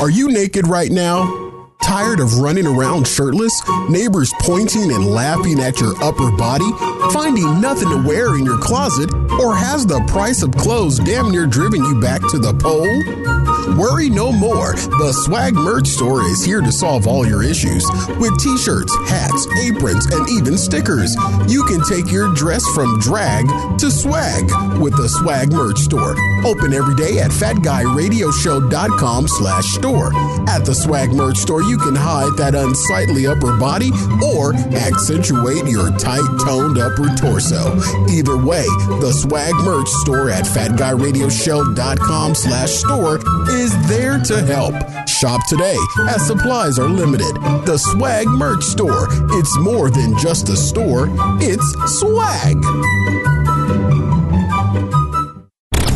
Are you naked right now? Tired of running around shirtless? Neighbors pointing and laughing at your upper body? Finding nothing to wear in your closet? Or has the price of clothes damn near driven you back to the pole? Worry no more. The Swag Merch Store is here to solve all your issues with t shirts, hats, aprons, and even stickers. You can take your dress from drag to swag with the Swag Merch Store. Open every day at fatguyradioshow.com slash store. At the Swag Merch Store, you can hide that unsightly upper body or accentuate your tight toned upper torso. Either way, the Swag Merch Store at fatguyradioshow.com slash store is there to help. Shop today as supplies are limited. The Swag Merch Store. It's more than just a store, it's swag.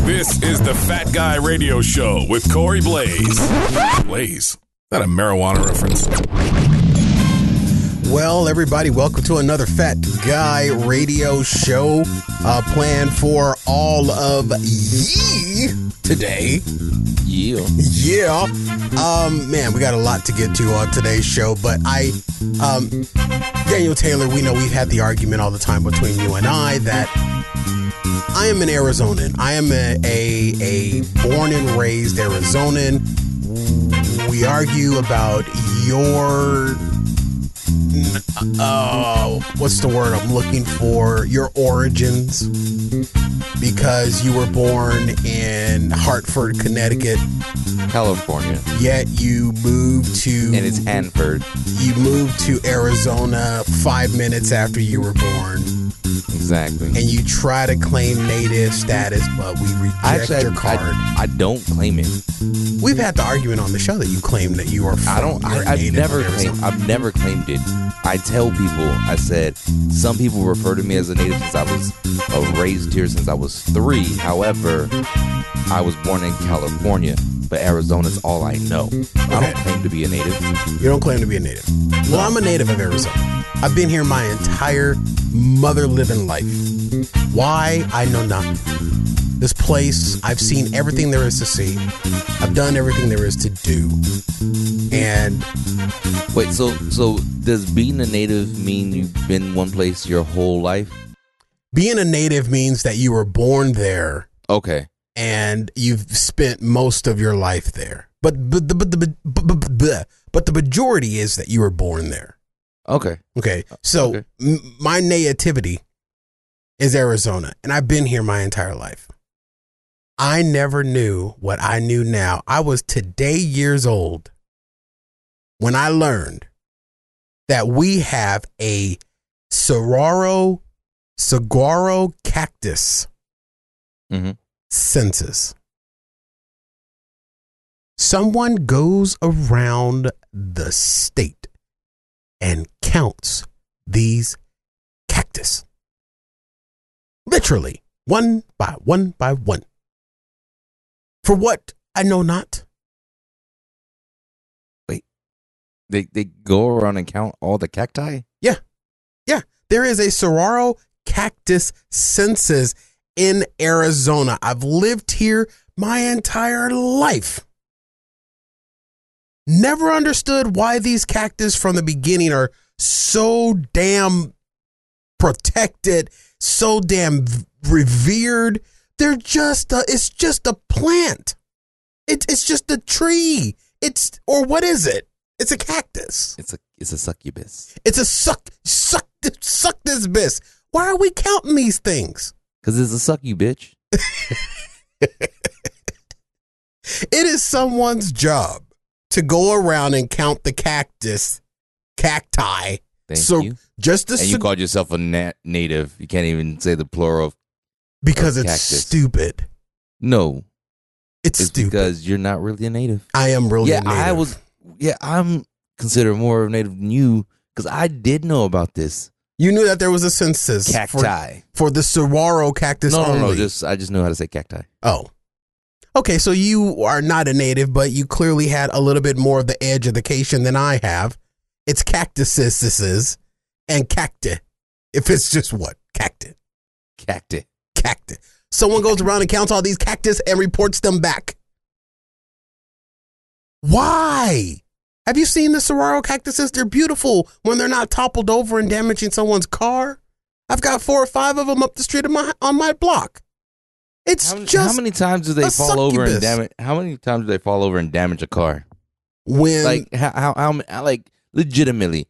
This is the Fat Guy Radio Show with Corey Blaze. Blaze? Is that a marijuana reference? Well, everybody, welcome to another Fat Guy Radio Show. Uh, planned for all of ye today. Yeah. Yeah. Um, man, we got a lot to get to on today's show, but I, um, Daniel Taylor, we know we've had the argument all the time between you and I that I am an Arizonan. I am a, a, a born and raised Arizonan. We argue about your uh, what's the word I'm looking for? Your origins, because you were born in Hartford, Connecticut, California. yet you moved to And it's Hanford. you moved to Arizona five minutes after you were born, Exactly. and you try to claim native status, but we reject Actually, your I, card. I, I don't claim it. We've had the argument on the show that you claim that you are. From, I don't. I, I've never claimed. I've never claimed it. I tell people. I said some people refer to me as a native since I was uh, raised here since I was three. However, I was born in California, but Arizona's all I know. I don't claim to be a native. You don't claim to be a native. Well, I'm a native of Arizona. I've been here my entire mother living life. Why? I know not. This place, I've seen everything there is to see. I've done everything there is to do. And Wait. So so does being a native mean you've been one place your whole life? being a native means that you were born there Okay. and you've spent most of your life there. But but the but the but, but, but, but the majority is that you were born there. Okay. Okay. So Okay. m- my nativity is Arizona, and I've been here my entire life. I never knew what I knew now. I was today years old when I learned that we have a saguaro saguaro cactus Mhm. census. Someone goes around the state and counts these cactus. Literally, one by one by one. For what I know not. Wait, they they go around and count all the cacti. Yeah, yeah. There is a saguaro cactus census in Arizona. I've lived here my entire life. Never understood why these cactus from the beginning are so damn protected, so damn revered. They're just a, it's just a plant. It's it's just a tree. It's or what is it? It's a cactus. It's a it's a succubus It's a suck suck suck this bis. Why are we counting these things? because it's a suck you bitch. It is someone's job to go around and count the cactus, cacti. Thank so you. just the And you called yourself a nat- native. You can't even say the plural. Of, because it's cactus. stupid. no, It's, it's stupid. because you're not really a native. I am really yeah, a native. I was. Yeah, I'm considered more of a native than you because I did know about this You knew that there was a census for, cacti. for the saguaro cactus No, no, only. no. Just I just know how to say cacti. oh. Okay, so you are not a native, but you clearly had a little bit more of the edge education than I have. It's cactuses and cacti. If it's just what? Cacti. Cacti. Cacti. Someone goes around and counts all these cactus and reports them back. Why? Have you seen the saguaro cactuses? They're beautiful when they're not toppled over and damaging someone's car. I've got four or five of them up the street of my on my block. It's How, just how many times do they fall over and damage? How many times do they fall over and damage a car? when Like how how, how uh, like legitimately?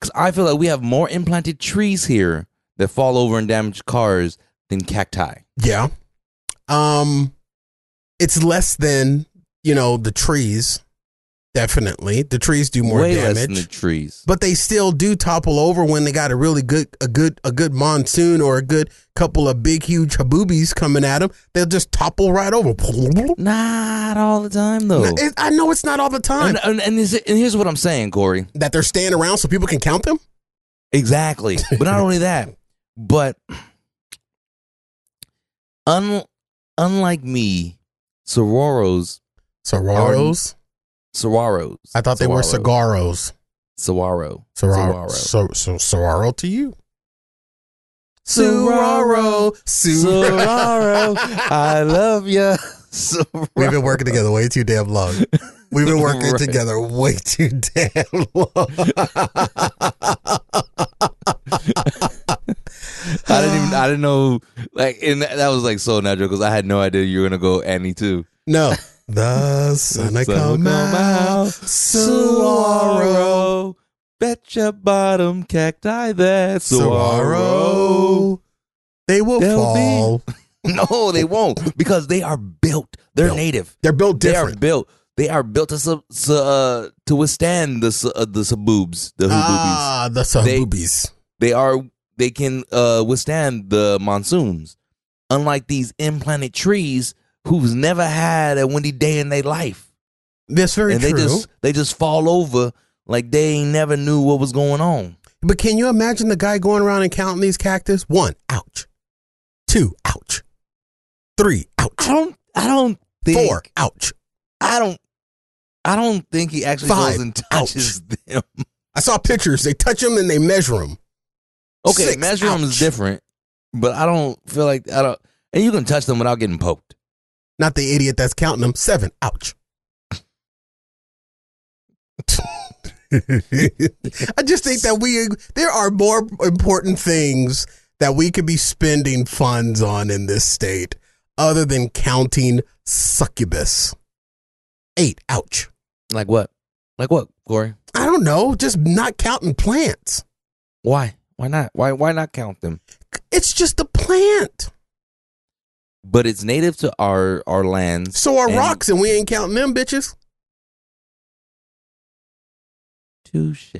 Because I feel like we have more implanted trees here that fall over and damage cars than cacti. yeah, um, it's less than you know the trees. Definitely, the trees do more Way damage. less than the trees. but they still do topple over when they got a really good a good a good monsoon or a good couple of big huge haboobies coming at them they'll just topple right over Not all the time though. It- i know it's not all the time And, and, and, is it- and here's what I'm saying, Corey. that they're staying around so people can count them Exactly. But not only that, but un, unlike me, Sororos, Sororos. Soraros. i thought they were cigarros Saguaro. Soraro. So, so Soraro to you Soraro. Soraro. Soraro. I love you. We've been working together way too damn long. We've been working Right. together way too damn long. I didn't even. I didn't know. Like, and that, that was like so natural because I had no idea you were gonna go Annie too. No. The sun will will come out. Saguaro. Bet your bottom cacti that. Saguaro. They will They'll be- fall. No, they won't because they are built. They're Built. native. They're built different. They are built. They are built to su- su- uh, to withstand the uh, the saboobs, the. Ah, the saboobies. They are they can uh, withstand the monsoons. Unlike these implanted trees who's never had a windy day in their life. That's very and true. they just they just fall over like they ain't never knew what was going on. but can you imagine the guy going around and counting these cactus? One, ouch. Two, ouch. Three, ouch. I don't I don't think Four, ouch. I don't I don't think he actually Five. goes and touches them. I saw pictures. They touch them and they measure them. Okay, Six, measure them is different, but I don't feel like I don't. And you can touch them without getting poked. Not the idiot that's counting them. Seven, ouch. I just think that we there are more important things that we could be spending funds on in this state other than counting succubus. Eight, ouch. Like what? Like what, Corey? I don't know, just not counting plants. Why? Why not? Why? Why not count them? It's just a plant. But it's native to our our lands. So are and- rocks, and we ain't counting them bitches. Touche.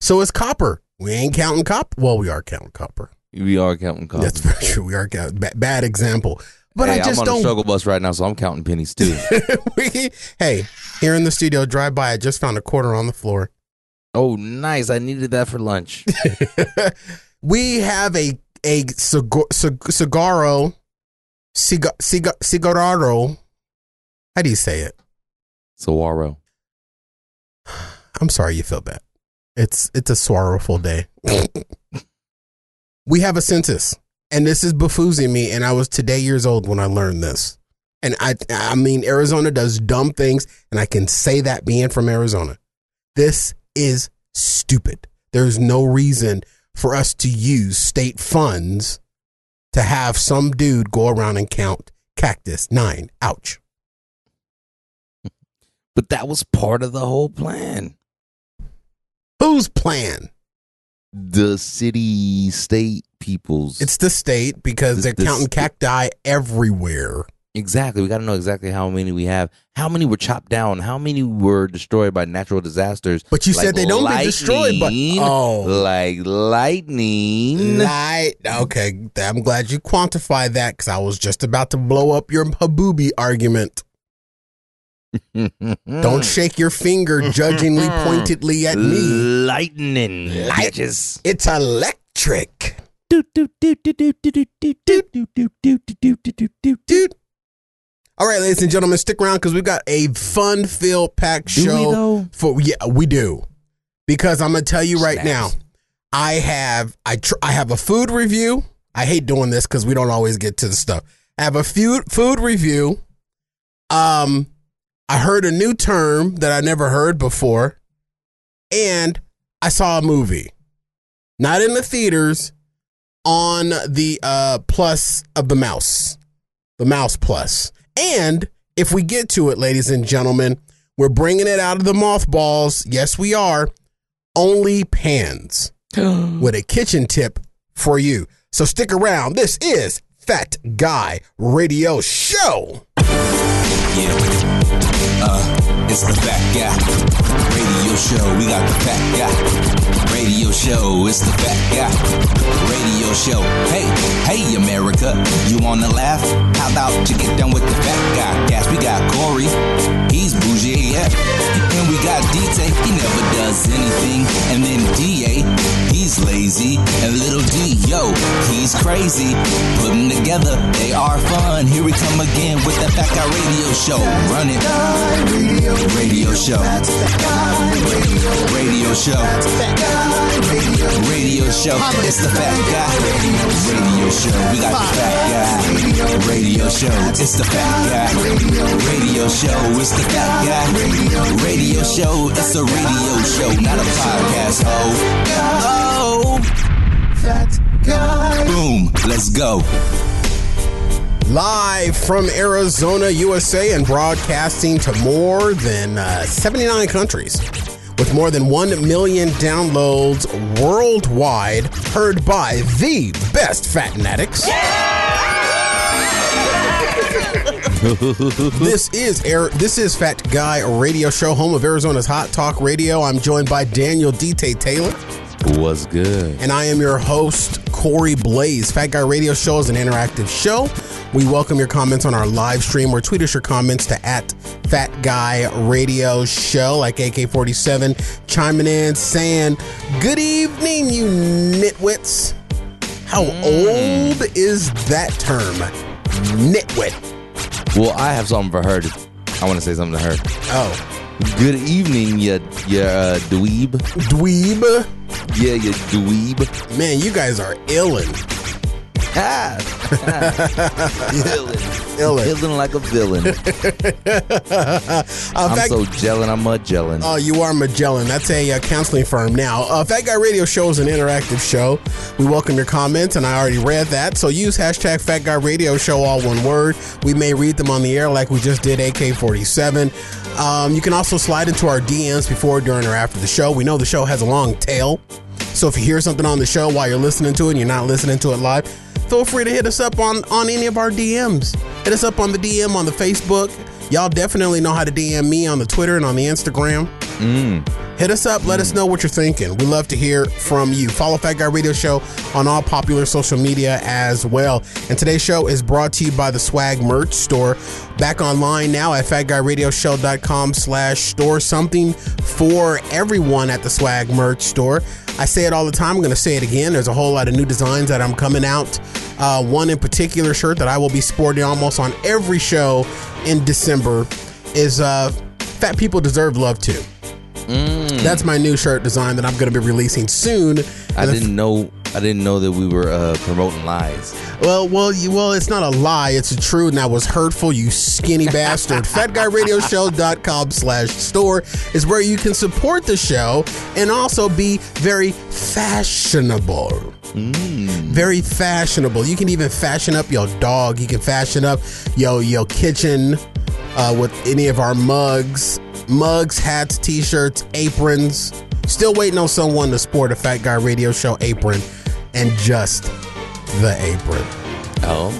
So it's copper. We ain't counting copper. Well, we are counting copper. We are counting copper. That's very true. We are counting. Ba- bad example. But hey, I just I'm on don't. the struggle bus right now, so I'm counting pennies too. we, hey, here in the studio, drive by. I just found a quarter on the floor. oh, nice! I needed that for lunch. we have a a cigar, cigar, cigar, cigarro. How do you say it? Saguaro. I'm sorry you feel bad. It's it's a sorrowful day. we have a census, and this is befoozing me. And I was today years old when I learned this. And I I mean Arizona does dumb things, and I can say that being from Arizona. This is stupid. There's no reason for us to use state funds to have some dude go around and count cactus nine. Ouch. But that was part of the whole plan. Whose plan? The city, state, peoples. It's the state because This- they're this- counting cacti everywhere. exactly. We got to know exactly how many we have. How many were chopped down? How many were destroyed by natural disasters? But you Like said they don't get destroyed. But oh, like lightning. light. Okay, I'm glad you quantified that because I was just about to blow up your haboobi argument. Don't shake your finger judgingly pointedly at me. Lightning. It's electric. All right, ladies and gentlemen, stick around because we've got a fun filled packed show. for yeah, we do. Because I'm gonna tell you right now, I have I tr- I have a food review. I hate doing this because we don't always get to the stuff. I have a food food review. Um, I heard a new term that I never heard before, and I saw a movie. Not in the theaters, on the uh, plus of the mouse, the mouse plus. And if we get to it, ladies and gentlemen, we're bringing it out of the mothballs. Yes, we are. Only pans with a kitchen tip for you. So stick around. This is Fat Guy Radio Show. Yeah. Uh, it's the fat guy. Radio show. We got the fat guy. Radio show. It's the fat guy. Radio show. Hey, hey, America. You wanna laugh? How about you get down with the fat guy? Yes, we got Corey. He's bougie AF. And we got DT. He never does anything. And then DA. He's lazy. And little D, yo, he's crazy. Put them together. They are fun. Here we come again with the Fat Guy Radio Show. Run it. Radio show. Radio show. Radio show. It's the fat guy. Radio show. We got the fat guy. Radio show. It's the fat guy. Radio show. It's the fat guy. Radio show. It's a radio show, not a podcast. Oh. Fat guy. Boom. Let's go. Live from Arizona, USA, and broadcasting to more than uh, 79 countries. With more than 1 million downloads worldwide, heard by the best fat fanatics. this is air. This is Fat Guy Radio Show, home of Arizona's Hot Talk Radio. I'm joined by Daniel DT Taylor. Was good. And I am your host, Corey Blaze. Fat Guy Radio Show is an interactive show. We welcome your comments on our live stream or tweet us your comments to at Fat Guy Radio Show, like AK47, chiming in saying, Good evening, you nitwits. How old is that term? Nitwit. Well, I have something for her. To, I want to say something to her. Oh, Good evening, you, you uh, dweeb. dweeb. Yeah, you dweeb. Man, you guys are illin'. Ah. villain. Illin'. Villain like a villain. Uh, I'm Fat- so gelling, I'm Magellan. Oh, you are Magellan. That's a uh, counseling firm. Now, uh, Fat Guy Radio Show is an interactive show. We welcome your comments, and I already read that. So use hashtag Fat Guy Radio Show, all one word. We may read them on the air like we just did AK 47. Um, you can also slide into our DMs before, during, or after the show. We know the show has a long tail. So if you hear something on the show while you're listening to it and you're not listening to it live, feel free to hit us up on, on any of our DMs. Hit us up on the DM on the Facebook. Y'all definitely know how to DM me on the Twitter and on the Instagram. Mm. Hit us up. Let us know what you're thinking. We love to hear from you. Follow Fat Guy Radio Show on all popular social media as well. And today's show is brought to you by the Swag Merch Store. Back online now at fatguyradioshow.com slash store. Something for everyone at the Swag Merch Store. I say it all the time. I'm going to say it again. There's a whole lot of new designs that I'm coming out. Uh, one in particular shirt that I will be sporting almost on every show in December is uh, Fat People Deserve Love Too. That's my new shirt design that I'm going to be releasing soon. I didn't know. I didn't know that we were uh, promoting lies. Well, well, you, well, it's not a lie. It's a truth, and that was hurtful, you skinny bastard. FatGuyRadioShow.com slash store is where you can support the show and also be very fashionable. Very fashionable. You can even fashion up your dog. You can fashion up your your kitchen uh, with any of our mugs, mugs, hats, t-shirts, aprons. Still waiting on someone to sport a Fat Guy Radio Show apron and just the apron. Oh,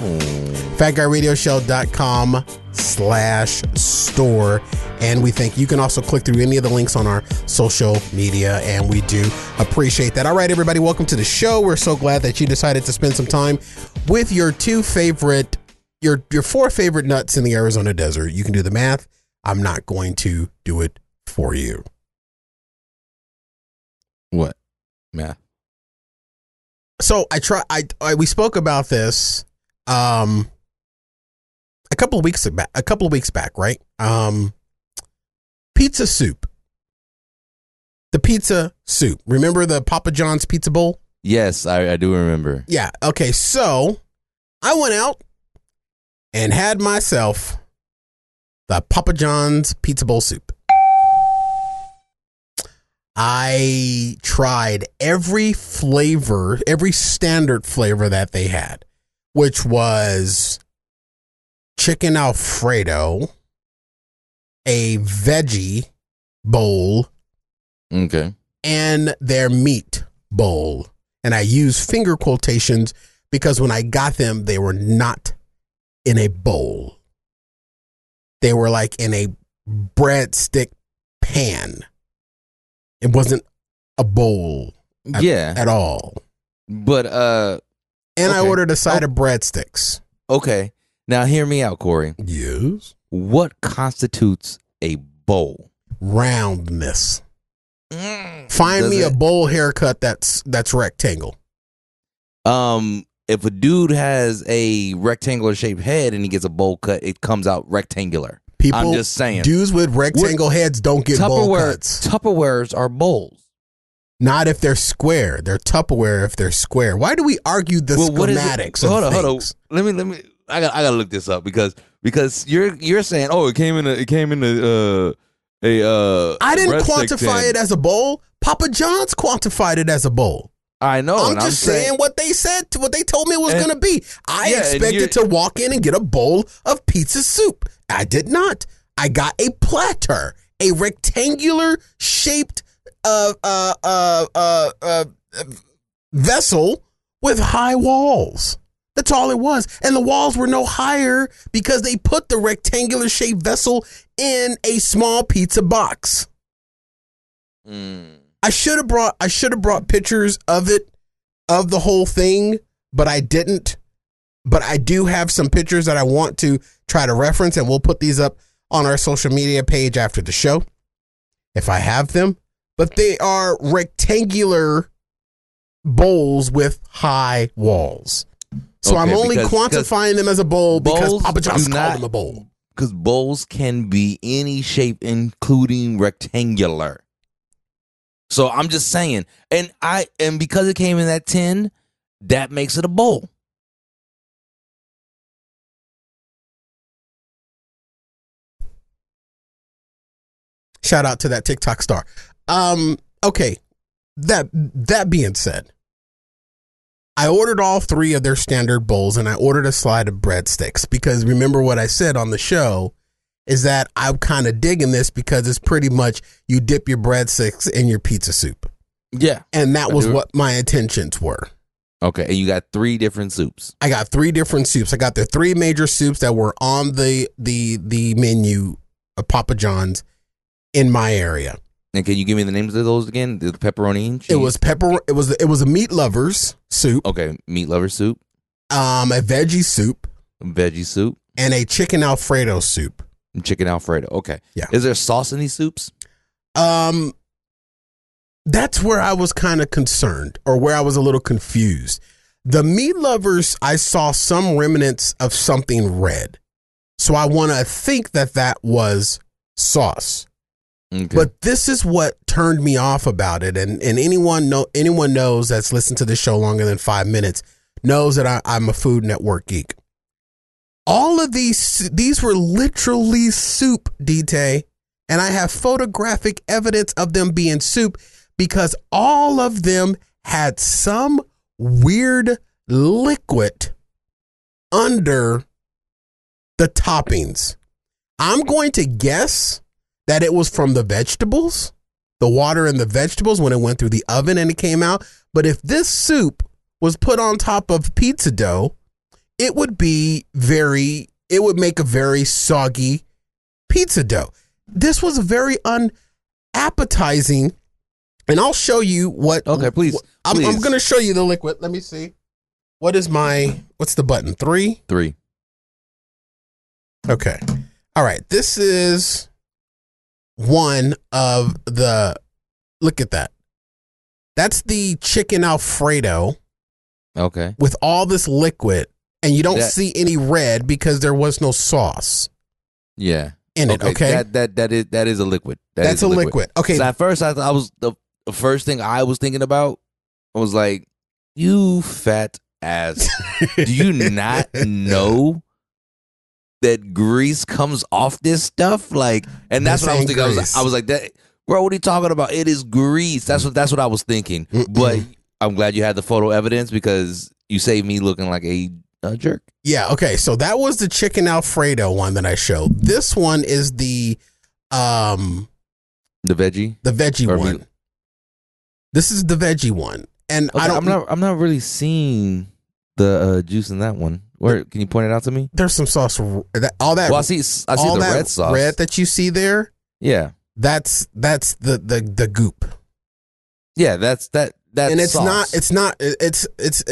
FatGuyRadioShow.com slash store. And we think you can also click through any of the links on our social media, and we do appreciate that. All right, everybody, welcome to the show. We're so glad that you decided to spend some time with your two favorite, your your four favorite nuts in the Arizona desert. You can do the math. I'm not going to do it for you. what? Math. So I try. I, I we spoke about this um a couple of weeks back. A couple of weeks back, right? Um, pizza soup. The pizza soup. Remember the Papa John's pizza bowl? Yes, I, I do remember. Yeah. Okay. So I went out and had myself the Papa John's pizza bowl soup. I tried every flavor, every standard flavor that they had, which was chicken Alfredo, a veggie bowl, Okay. and their meat bowl. And I use finger quotations because when I got them, they were not in a bowl. They were like in a breadstick pan. It wasn't a bowl At- yeah. at all. but uh And I ordered a side Oh. of breadsticks. okay. Now hear me out, Corey. Yes. What constitutes a bowl? Roundness. Find Does me a bowl haircut that's that's rectangle. Um, if a dude has a rectangular shaped head and he gets a bowl cut, it comes out rectangular. People I'm just saying. dudes with rectangle heads don't get bowl Tupperware cuts. Tupperwares are bowls. Not if they're square. They're Tupperware if they're square. Why do we argue the Well, what is it- schematics of Hold on, hold on. Let me let me. I got I got to look this up because because you're you're saying oh it came in a, it came in a uh, a uh. I didn't quantify it as a bowl. Papa John's quantified it as a bowl. I know. I'm and just I'm saying, what they said, to, what they told me it was going to be. I Yeah, expected to walk in and get a bowl of pizza soup. I did not. I got a platter, a rectangular shaped uh, uh, uh, uh, uh, vessel with high walls. That's all it was. And the walls were no higher because they put the rectangular shaped vessel in a small pizza box. Mm. I should have brought I should have brought pictures of it of the whole thing, but I didn't. But I do have some pictures that I want to try to reference and we'll put these up on our social media page after the show if I have them. But they are rectangular bowls with high walls. So I'm only because- quantifying them as a bowl because Papa John's called not- them a bowl. because bowls can be any shape, including rectangular. So I'm just saying, and I and because it came in that tin, that makes it a bowl. Shout out to that TikTok star. Um, okay. That that being said, I ordered all three of their standard bowls and I ordered a slide of breadsticks because remember what I said on the show is that I'm kind of digging this because it's pretty much you dip your breadsticks in your pizza soup. Yeah. And that I was do. what my intentions were. Okay, and you got three different soups. I got three different soups. I got the three major soups that were on the the the menu of Papa John's in my area. And can you give me the names of those again? The pepperoni and cheese. It was pepper. It was it was a meat lovers soup, okay. Meat lover soup, um, a veggie soup, veggie soup, and a chicken alfredo soup. Chicken alfredo. Okay. Yeah. Is there sauce in these soups? Um, that's where I was kind of concerned, or where I was a little confused. The meat lovers, I saw some remnants of something red, so I want to think that that was sauce. Okay. But this is what turned me off about it, and and anyone know anyone knows that's listened to this show longer than five minutes knows that I, I'm a Food Network geek. All of these these were literally soup, DT, and I have photographic evidence of them being soup because all of them had some weird liquid under the toppings. I'm going to guess that it was from the vegetables, the water and the vegetables when it went through the oven and it came out. But if this soup was put on top of pizza dough, it would be very, it would make a very soggy pizza dough. This was very unappetizing. And I'll show you what. Okay, please, I'm, I'm going to show you the liquid. Let me see. What is my, what's the button? Three? Three. Okay. All right. This is one of the. Look at that. That's the chicken Alfredo Okay. with all this liquid, and you don't That- see any red because there was no sauce Yeah. in it. Okay. That that that is that is a liquid. That That's a liquid. Okay. So at first, I I was the, the first thing I was thinking about was like, you fat ass. Do you not know that grease comes off this stuff? Like, and that's This what I was thinking. I was. I was like, that, bro. What are you talking about? It is grease. That's what that's what I was thinking. But I'm glad you had the photo evidence because you saved me looking like a, a jerk. Yeah, okay. So that was the chicken alfredo one that I showed. This one is the um The veggie. the veggie Or one. meat. This is the veggie one. And Okay, I don't I'm not. I'm not really seeing the uh, juice in that one. Where can you point it out to me? there's some sauce that all that Well, I see. I see all the that red sauce. red that you see there, yeah, that's that's the the the goop. yeah. That's that. That and it's sauce. not it's not it's it's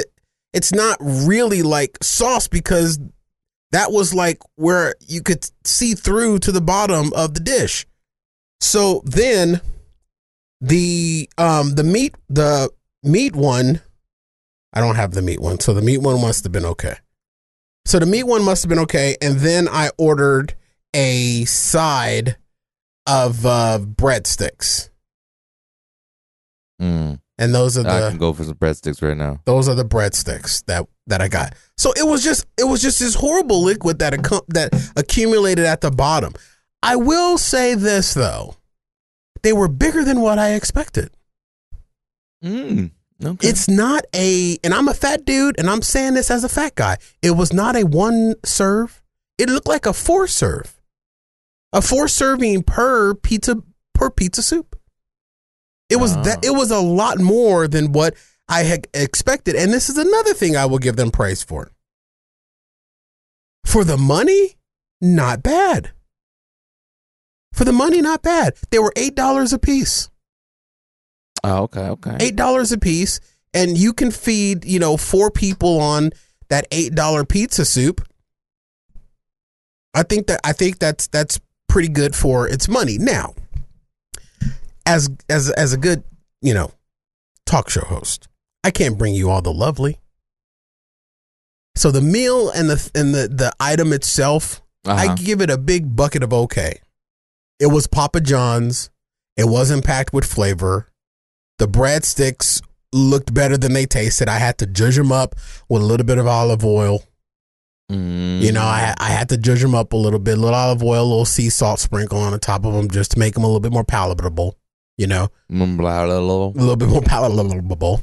it's not really like sauce because that was like where you could see through to the bottom of the dish. So then the um the meat the meat one i don't have the meat one so the meat one must have been okay. So the meat one must have been okay and then i ordered a side of uh breadsticks. Mm, and those are the I can go for some breadsticks right now. Those are the breadsticks that that I got. So it was just it was just this horrible liquid that accu- that accumulated at the bottom. I will say this though, they were bigger than what I expected. Mm, okay. It's not a, and I'm a fat dude, and I'm saying this as a fat guy. It was not a one serve. It looked like a four serve, a four serving per pizza per pizza soup. It was that. It was a lot more than what I had expected, and this is another thing I will give them praise for. For the money, not bad. For the money, not bad. They were eight dollars a piece oh, okay. Okay. eight dollars a piece, and you can feed you know four people on that eight dollar pizza soup. I think that I think that's that's pretty good for its money. Now, as as as a good you know talk show host, I can't bring you all the lovely. So the meal and the and the the item itself, I Uh-huh. give it a big bucket of okay. It was Papa John's. It wasn't packed with flavor. The breadsticks looked better than they tasted. I had to judge them up with a little bit of olive oil. Mm. You know, I I had to judge them up a little bit, a little olive oil, a little sea salt sprinkle on the top of them just to make them a little bit more palatable. You know, Mm, blah, blah, blah. a little bit more palatable.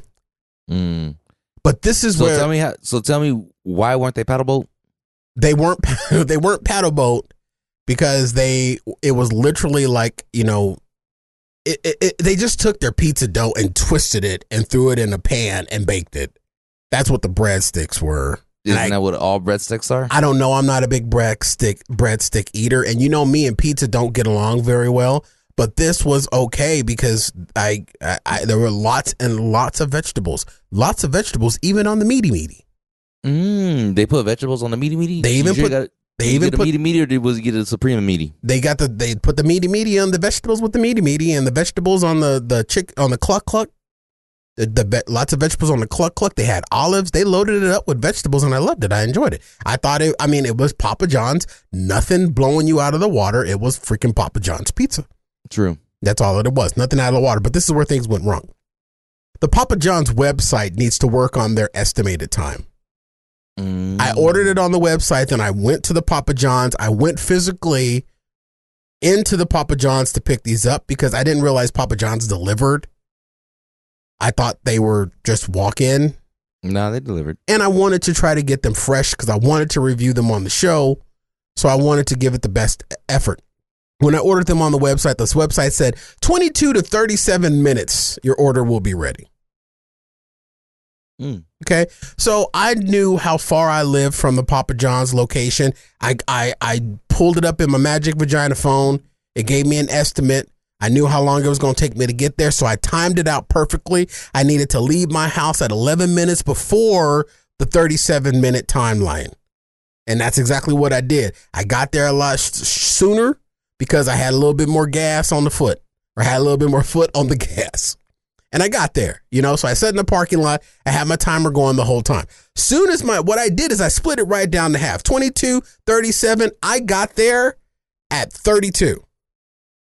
Mm. But this is So where tell me how. So tell me why weren't they paddle boat? they weren't they weren't paddle boat because they it was literally like you know it, it, it, they just took their pizza dough and twisted it and threw it in a pan and baked it that's what the breadsticks were Isn't I- that what all breadsticks are? I don't know i'm not a big breadstick breadstick eater and you know me and pizza don't get along very well but this was okay because I, I, I there were lots and lots of vegetables lots of vegetables even on the meaty meaty Mm, they put vegetables on the meaty meaty. They even put- got, they even put- meaty meaty, or did was get a supreme meaty? they got the they put the meaty meaty on the vegetables with the meaty meaty and the vegetables on the the chick on the cluck cluck. The, the lots of vegetables on the cluck cluck. They had olives. They loaded it up with vegetables, and I loved it. I enjoyed it. I thought it. I mean, it was Papa John's. Nothing blowing you out of the water. It was freaking Papa John's pizza. True. That's all that it was. Nothing out of the water. But this is where things went wrong. The Papa John's website needs to work on their estimated time. Mm. I ordered it on the website, then I went to the Papa John's. I went physically into the Papa John's to pick these up because I didn't realize Papa John's delivered. I thought they were just walk in, No, they delivered. and I wanted to try to get them fresh because I wanted to review them on the show. So I wanted to give it the best effort. When I ordered them on the website, this website said 22 to 37 minutes, your order will be ready. Mm. Okay. So I knew how far I lived from the Papa John's location. I, I, I pulled it up in my magic vagina phone. It gave me an estimate. I knew how long it was going to take me to get there. So I timed it out perfectly. I needed to leave my house at 11 minutes before the 37 minute timeline. And that's exactly what I did. I got there a lot sh- sooner because I had a little bit more gas on the foot or had a little bit more foot on the gas. And I got there, you know, so I sat in the parking lot. I had my timer going the whole time. Soon as my, what I did is I split it right down to half 22, 37. I got there at 32.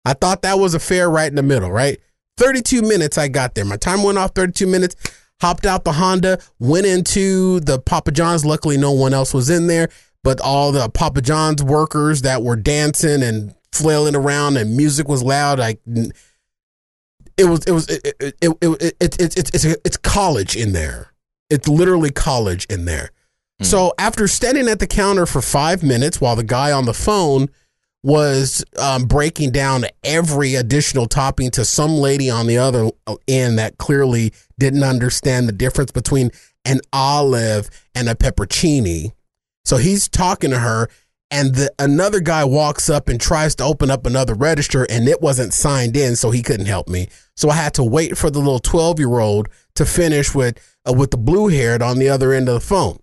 I thought that was a fair right in the middle, right? 32 minutes I got there. My time went off 32 minutes. Hopped out the Honda, went into the Papa John's. Luckily, no one else was in there. but all the Papa John's workers that were dancing and flailing around and music was loud. Like it was, it was, it, it, it, it, it, it, it it's, it's, it's college in there. It's literally college in there. So after standing at the counter for five minutes while the guy on the phone was um, breaking down every additional topping to some lady on the other end that clearly didn't understand the difference between an olive and a peppercini. So he's talking to her, and the, another guy walks up and tries to open up another register, and it wasn't signed in, so he couldn't help me. So I had to wait for the little twelve year old to finish with uh, with the blue haired on the other end of the phone.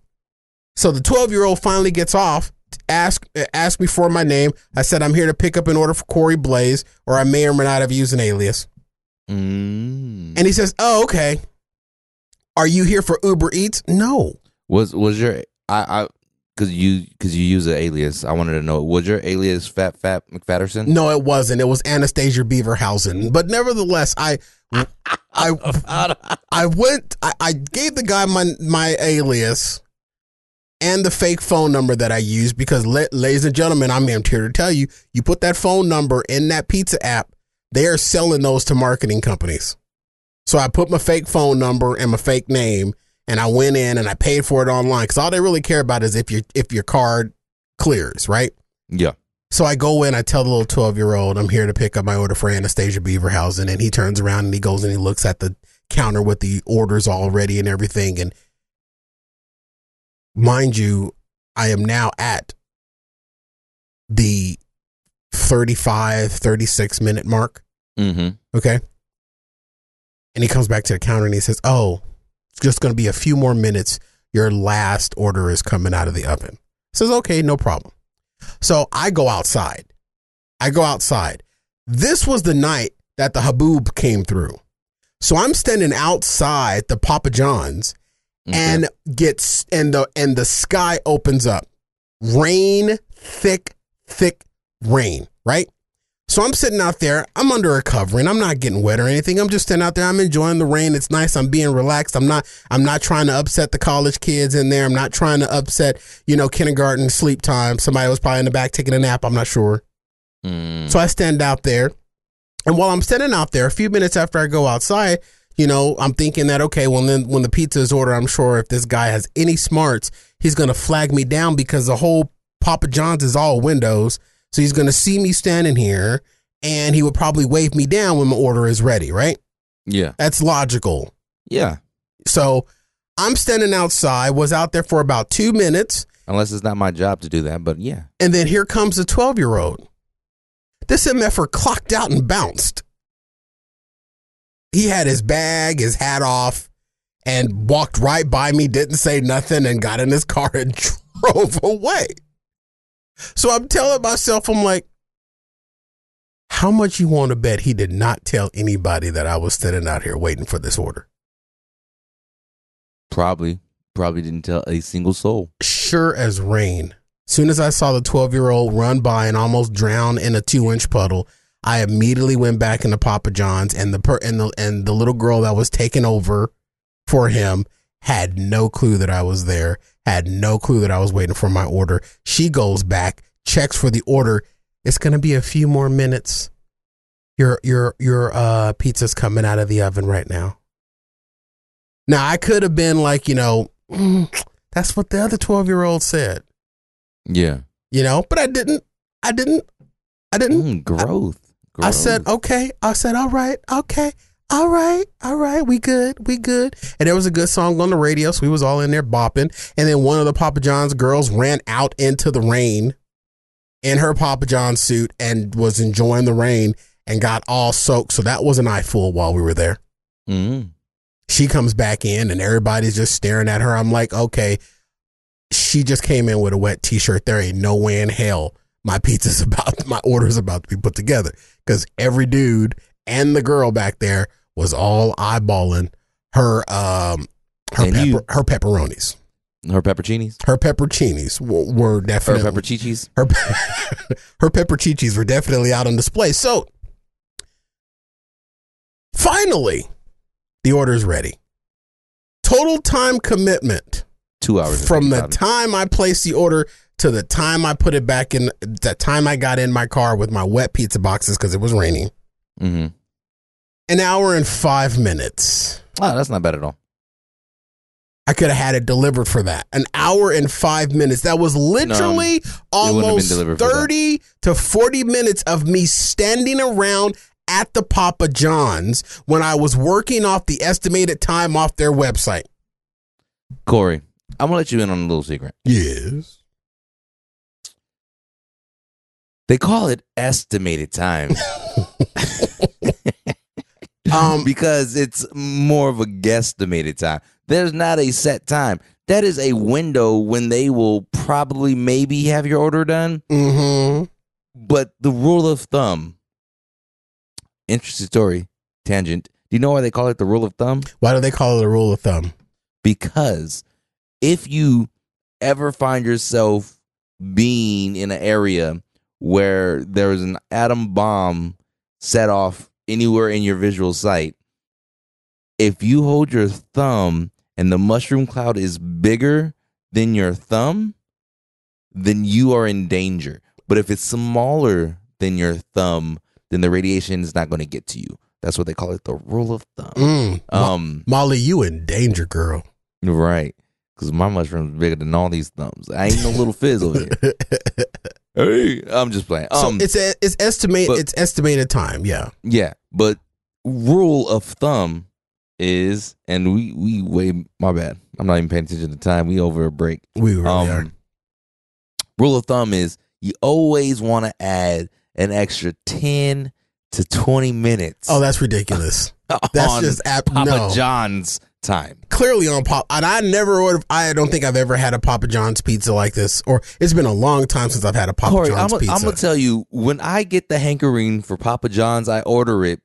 So the 12 year old finally gets off, ask ask me for my name. I said I'm here to pick up an order for Corey Blaze, or I may or may not have used an alias. Mm. And he says, "Oh, okay. Are you here for Uber Eats? No. Was was your I I because you because you use an alias. I wanted to know was your alias Fat Fat McFatterson? No, it wasn't. It was Anastasia Beaverhausen. But nevertheless, I I I went I, I gave the guy my my alias and the fake phone number that I used because la- ladies and gentlemen, I'm here to tell you, you put that phone number in that pizza app, they are selling those to marketing companies. So I put my fake phone number and my fake name and I went in and I paid for it online cuz all they really care about is if your if your card clears, right? Yeah. So I go in, I tell the little 12 year old, I'm here to pick up my order for Anastasia Beaverhausen. And he turns around and he goes and he looks at the counter with the orders already and everything. And mind you, I am now at the 35, 36 minute mark. Mm-hmm. Okay. And he comes back to the counter and he says, Oh, it's just going to be a few more minutes. Your last order is coming out of the oven. Says, Okay, no problem. So I go outside. I go outside. This was the night that the Haboob came through. So I'm standing outside the Papa John's and gets and the and the sky opens up. Rain, thick, thick rain, right? So I'm sitting out there. I'm under a covering. I'm not getting wet or anything. I'm just standing out there. I'm enjoying the rain. It's nice. I'm being relaxed. I'm not I'm not trying to upset the college kids in there. I'm not trying to upset, you know, kindergarten sleep time. Somebody was probably in the back taking a nap. I'm not sure. Mm. So I stand out there. And while I'm standing out there, a few minutes after I go outside, you know, I'm thinking that, okay, well, then when the pizza is ordered, I'm sure if this guy has any smarts, he's going to flag me down because the whole Papa John's is all windows. So he's going to see me standing here and he would probably wave me down when my order is ready, right? Yeah. That's logical. Yeah. So I'm standing outside, was out there for about two minutes. Unless it's not my job to do that, but yeah. And then here comes the 12 year old. This MFer clocked out and bounced. He had his bag, his hat off, and walked right by me, didn't say nothing, and got in his car and drove away. So I'm telling myself, I'm like, how much you want to bet he did not tell anybody that I was standing out here waiting for this order? Probably. Probably didn't tell a single soul. sure as rain. Soon as I saw the 12 year old run by and almost drown in a two inch puddle, I immediately went back into Papa John's and the per- and the and the little girl that was taking over for him had no clue that I was there, had no clue that I was waiting for my order. She goes back, checks for the order. It's gonna be a few more minutes. Your your your uh pizza's coming out of the oven right now. Now I could have been like, you know, "Mm, that's what the other 12 year old said, Yeah. you know, but I didn't. I didn't. I didn't. Mm, growth. growth. I said, okay. I said, all right. Okay. All right. All right. We good. We good. And there was a good song on the radio. So we was all in there bopping. And then one of the Papa John's girls ran out into the rain in her Papa John suit and was enjoying the rain and got all soaked. So that was an eye eyeful while we were there. Mm. She comes back in and everybody's just staring at her. I'm like, okay, she just came in with a wet t-shirt. There ain't no way in hell my pizza's about, my order's about to be put together. Cause every dude and the girl back there was all eyeballing her, um, her, pepper, you. her pepperonis. Her pepperoncinis? Her pepperoncinis were, were Her definitely pepper chichis? her her pepper were definitely out on display. So finally, the order is ready. Total time commitment Two hours. from the 55 time I placed the order to the time I put it back in, the time I got in my car with my wet pizza boxes because it was raining, Mm-hmm. An hour and five minutes. Oh, that's not bad at all. I could have had it delivered for that. An hour and five minutes. That was literally been almost delivered for that. 30 to 40 minutes of me standing around at the Papa John's when I was working off the estimated time off their website. Corey, I'm gonna let you in on a little secret. Yes. They call it estimated time Um, because it's more of a guesstimated time. There's not a set time. That is a window when they will probably maybe have your order done. hmm But the rule of thumb, interesting story, tangent. Do you know why they call it the rule of thumb? Why do they call it a rule of thumb? because if you ever find yourself being in an area where there's an atom bomb set off anywhere in your visual sight, if you hold your thumb and the mushroom cloud is bigger than your thumb, then you are in danger. But if it's smaller than your thumb, then the radiation is not going to get to you. That's what they call it, the rule of thumb. Mm. Um, Molly, you in danger, girl. Right. Because my mushroom's bigger than all these thumbs. I ain't no little fizz over here. Hey, I'm just playing. so Um, it's a, it's estimated. but- it's estimated time. Yeah. yeah, but rule of thumb is, and we we way my bad. I'm not even paying attention to time. We over a break. We really are. Um, rule of thumb is you always want to add an extra ten to twenty minutes. Oh, that's ridiculous. That's just ap- Papa no. John's time. Clearly on pop, and I never ordered. I don't think I've ever had a Papa John's pizza like this, or it's been a long time since I've had a Papa Corey, John's I'm pizza. gonna tell you when I get the hankering for Papa John's, I order it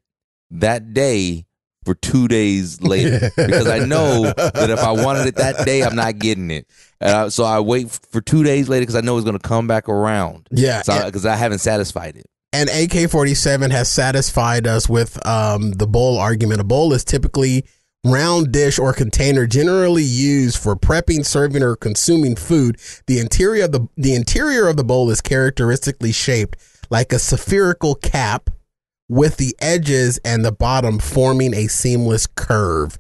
that day for two days later because I know that if I wanted it that day, I'm not getting it. Uh, so I wait for two days later because I know it's to come back around. yeah, because I haven't satisfied it. and AK forty seven has satisfied us with um, the bowl argument. A bowl is typically round dish or container generally used for prepping, serving, or consuming food. The interior of the the interior of the bowl is characteristically shaped like a spherical cap with the edges and the bottom forming a seamless curve.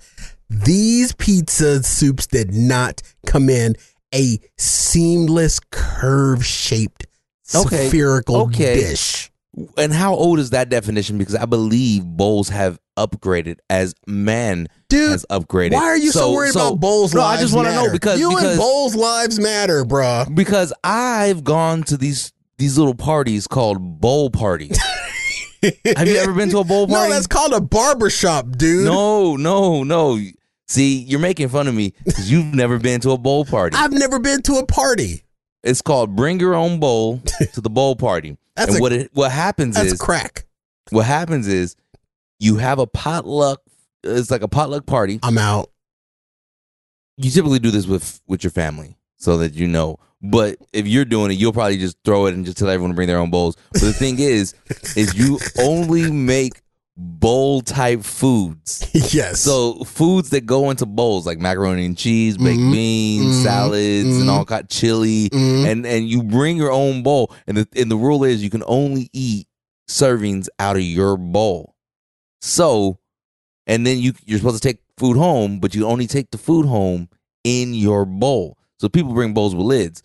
These pizza soups did not come in a seamless curve shaped Okay, spherical okay. dish. And how old is that definition? Because I believe bowls have upgraded as man Dude, has upgraded. Why are you so, worried about Bowls No, I just want to know because you because and Bowls lives matter, bruh. because I've gone to these these little parties called bowl parties. Have you ever been to a bowl party? No, that's called a barbershop, dude. no, no, no. See, you're making fun of me because you've never been to a bowl party. I've never been to a party. It's called bring your own bowl to the bowl party. That's and a- what it, what happens That's is crack. what happens is you have a potluck. It's like a potluck party. I'm out. You typically do this with with your family so that you know. But if you're doing it, you'll probably just throw it and just tell everyone to bring their own bowls. But the thing is, is you only make bowl type foods. yes. So foods that go into bowls like macaroni and cheese, baked Mhm, beans, mhm, salads, and mhm. all kind chili, Mhm. and and you bring your own bowl. And the and the rule is you can only eat servings out of your bowl. So, and then you you're supposed to take food home, but you only take the food home in your bowl. So people bring bowls with lids.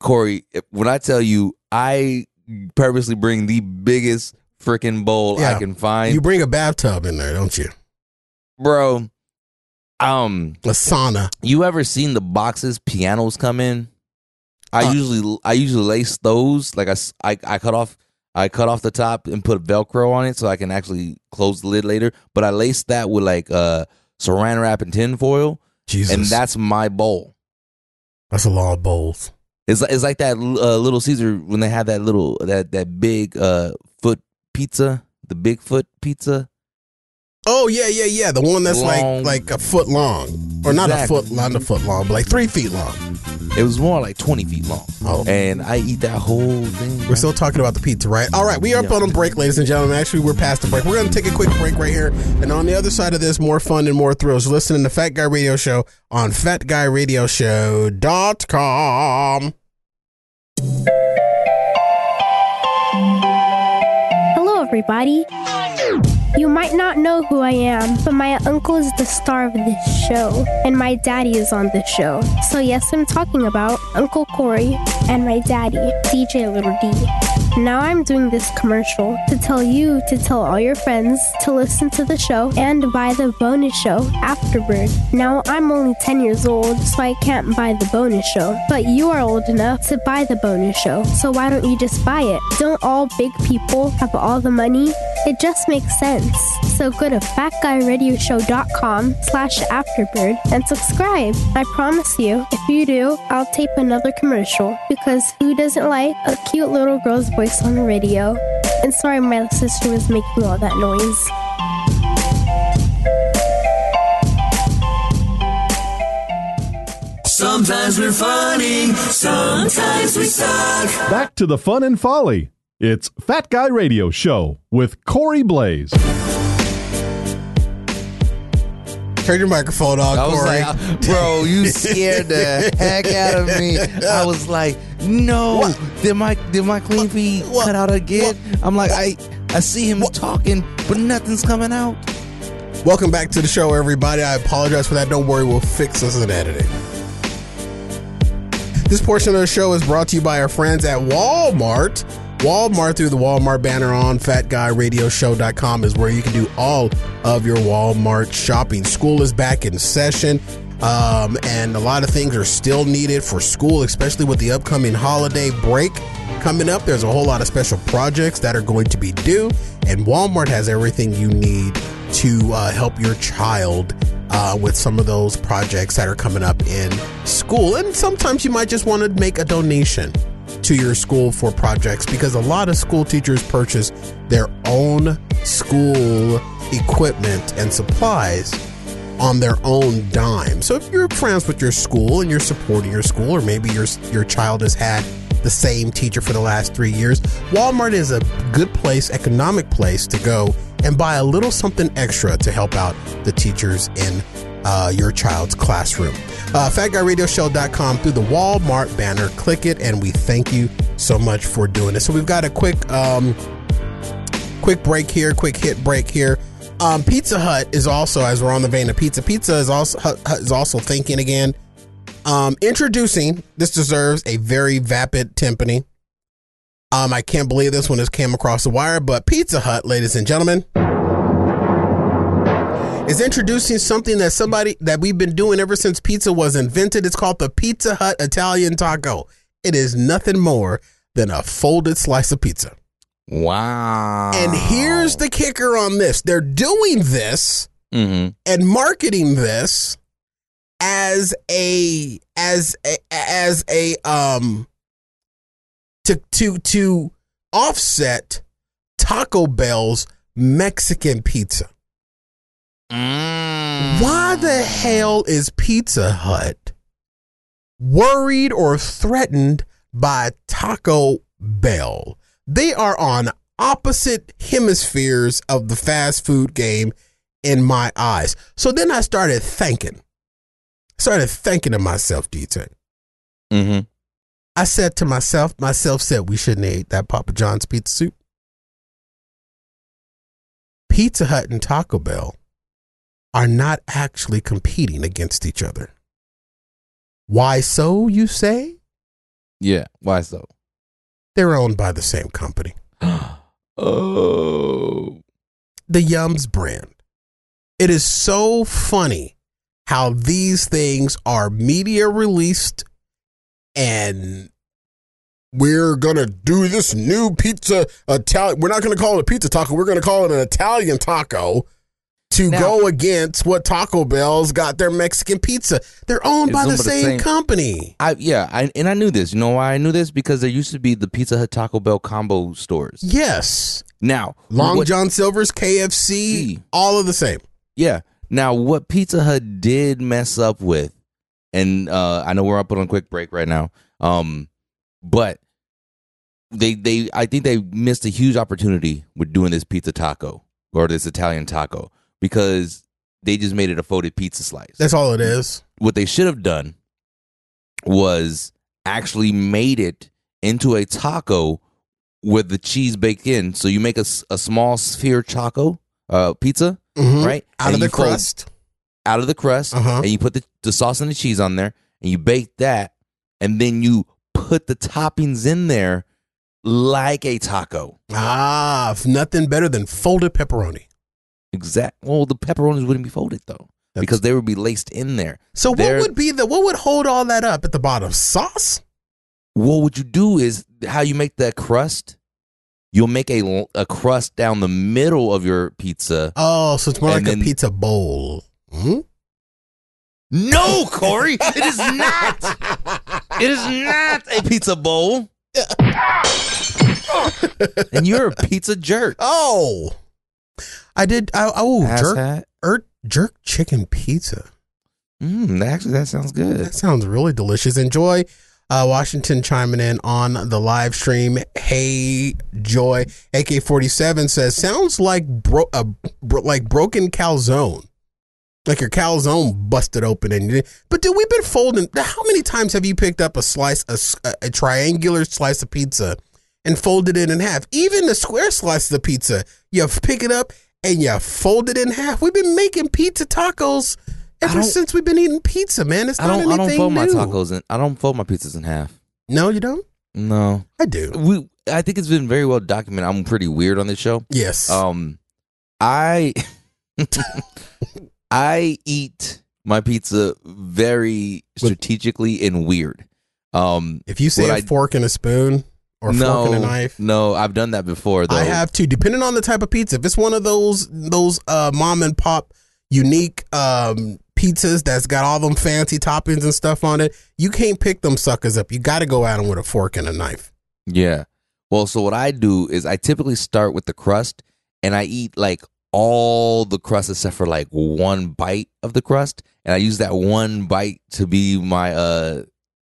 Corey, when I tell you, I purposely bring the biggest freaking bowl I can find, you bring a bathtub in there, don't you? bro. Um, A sauna. you ever seen the boxes pianos come in? I Uh, usually I usually lace those like I I cut off I cut off the top and put Velcro on it so I can actually close the lid later. But I lace that with like uh saran wrap and tin foil, Jesus. and that's my bowl. that's a lot of bowls. It's like- it's like that uh, little Caesar when they have that little that that big uh pizza, the Bigfoot pizza. Oh yeah, yeah, yeah. The one that's Long. like like a foot long, or not a foot, not a foot long, but like three feet long. It was more like twenty feet long, Oh. and I eat that whole thing. We're still talking about the pizza, right? All right, we are up on a break, ladies and gentlemen. Actually, we're past the break. We're going to take a quick break right here. And on the other side of this, more fun and more thrills. Listening to Fat Guy Radio Show on fatguyradioshow.com. Hello, everybody. You might not know who I am, but my uncle is the star of this show, and my daddy is on this show. So, yes, I'm talking about Uncle Corey and my daddy, DJ Little D. Now I'm doing this commercial to tell you to tell all your friends to listen to the show and buy the bonus show, Afterburn. Now I'm only 10 years old, so I can't buy the bonus show, but you are old enough to buy the bonus show, so why don't you just buy it? Don't all big people have all the money? It just makes sense. So go to fatguyradioshow.com slash afterburn and subscribe. I promise you, if you do, I'll tape another commercial because who doesn't like a cute little girl's voice on the radio? And sorry my sister was making all that noise. Sometimes we're funny, sometimes we suck. Back to the fun and folly. It's Fat Guy Radio Show with Corey Blaze. Turn your microphone on, I was Corey. like, bro, you scared the heck out of me. I was like, no, did my did my clean feed What? cut out again? I'm like, I I see him talking, but nothing's coming out. Welcome back to the show, everybody. I apologize for that. Don't worry, we'll fix this in editing. This portion of the show is brought to you by our friends at Walmart. Walmart through the Walmart banner on fatguyradioshow.com is where you can do all of your Walmart shopping. School is back in session. Um, and a lot of things are still needed for school, especially with the upcoming holiday break coming up. There's a whole lot of special projects that are going to be due, and Walmart has everything you need to uh, help your child uh, with some of those projects that are coming up in school. And sometimes you might just want to make a donation to your school for projects because a lot of school teachers purchase their own school equipment and supplies on their own dime. So if you're friends with your school and you're supporting your school, or maybe your your child has had the same teacher for the last three years, Walmart is a good place, economic place to go and buy a little something extra to help out the teachers in uh, your child's classroom. Uh, FatGuyRadioShow.com through the Walmart banner, click it, and we thank you so much for doing it. So we've got a quick um, quick break here, quick hit break here. Um, Pizza Hut is also, as we're on the vein of pizza, pizza is also is also thinking again. Um, introducing this deserves a very vapid timpani. Um, I can't believe this one has came across the wire, but Pizza Hut, ladies and gentlemen, is introducing something that somebody that we've been doing ever since pizza was invented. It's called the Pizza Hut Italian Taco. It is nothing more than a folded slice of pizza. Wow. And here's the kicker on this. They're doing this hmm and marketing this as a as a as a um to to to offset Taco Bell's Mexican pizza. Mm. Why the hell is Pizza Hut worried or threatened by Taco Bell? They are on opposite hemispheres of the fast food game in my eyes. So then I started thinking, started thinking to myself, DJ. hmm I said to myself, myself said we shouldn't ate that Papa John's pizza soup. Pizza Hut and Taco Bell are not actually competing against each other. Why so, you say? Yeah. Why so? They're owned by the same company, oh. the Yums brand. It is so funny how these things are media released and we're gonna do this new pizza Italian. We're not gonna call it a pizza taco. We're gonna call it an Italian taco to Now- go against what Taco Bell's got their Mexican pizza. They're owned by the by the same, same- company. I yeah, I, and I knew this. You know why I knew this? Because there used to be the Pizza Hut Taco Bell combo stores. Yes, Now, Long what- John Silver's, KFC, See. all of the same. Yeah. Now, what Pizza Hut did mess up with, and uh, I know we're up on a quick break right now, um, but they they I think they missed a huge opportunity with doing this pizza taco or this Italian taco because they just made it a folded pizza slice. That's all it is. what they should have done was actually made it into a taco with the cheese baked in. So you make a, a small sphere taco uh, pizza, Mhm. right? Out And of the crust. out of the crust, Uh-huh. and you put the, the sauce and the cheese on there, and you bake that, and then you put the toppings in there like a taco. Ah, nothing better than folded pepperoni. Exact. Well, the pepperonis wouldn't be folded though, That's- because they would be laced in there. So what There- would be the what would hold all that up at the bottom? Sauce? Well, what you do is how you make that crust. You'll make a, l- a crust down the middle of your pizza. Oh, so it's more And like a pizza bowl. Hmm? No, Corey, it is not. It is not a pizza bowl. and you're a pizza jerk. Oh, I did. I, oh, Ass jerk, hat. er, jerk chicken pizza. Mm, actually, that sounds good. That sounds really delicious. Enjoy. Uh, Washington chiming in on the live stream. Hey, Joy, AK forty seven says sounds like bro, uh, bro, like broken calzone, like your calzone busted open. And but dude, we've been folding. How many times have you picked up a slice, a triangular slice of pizza, and folded it in in half? Even the square slice of the pizza, you pick it up and you fold it in half. We've been making pizza tacos ever since we've been eating pizza, man. It's I not don't. I don't fold my tacos in. I don't fold my pizzas in half. No, you don't. No, I do. we. I think it's been very well documented. I'm pretty weird on this show. Yes. Um, I I eat my pizza very strategically and weird. Um, if you say what a I- fork and a spoon or no, fork and a knife, no, I've done that before. Though I have to. Depending on the type of pizza, if it's one of those those uh, mom and pop unique um, pizzas that's got all them fancy toppings and stuff on it, you can't pick them suckers up. You got to go at them with a fork and a knife. Yeah. Well, so what I do is I typically start with the crust and I eat like all the crust except for like one bite of the crust and I use that one bite to be my uh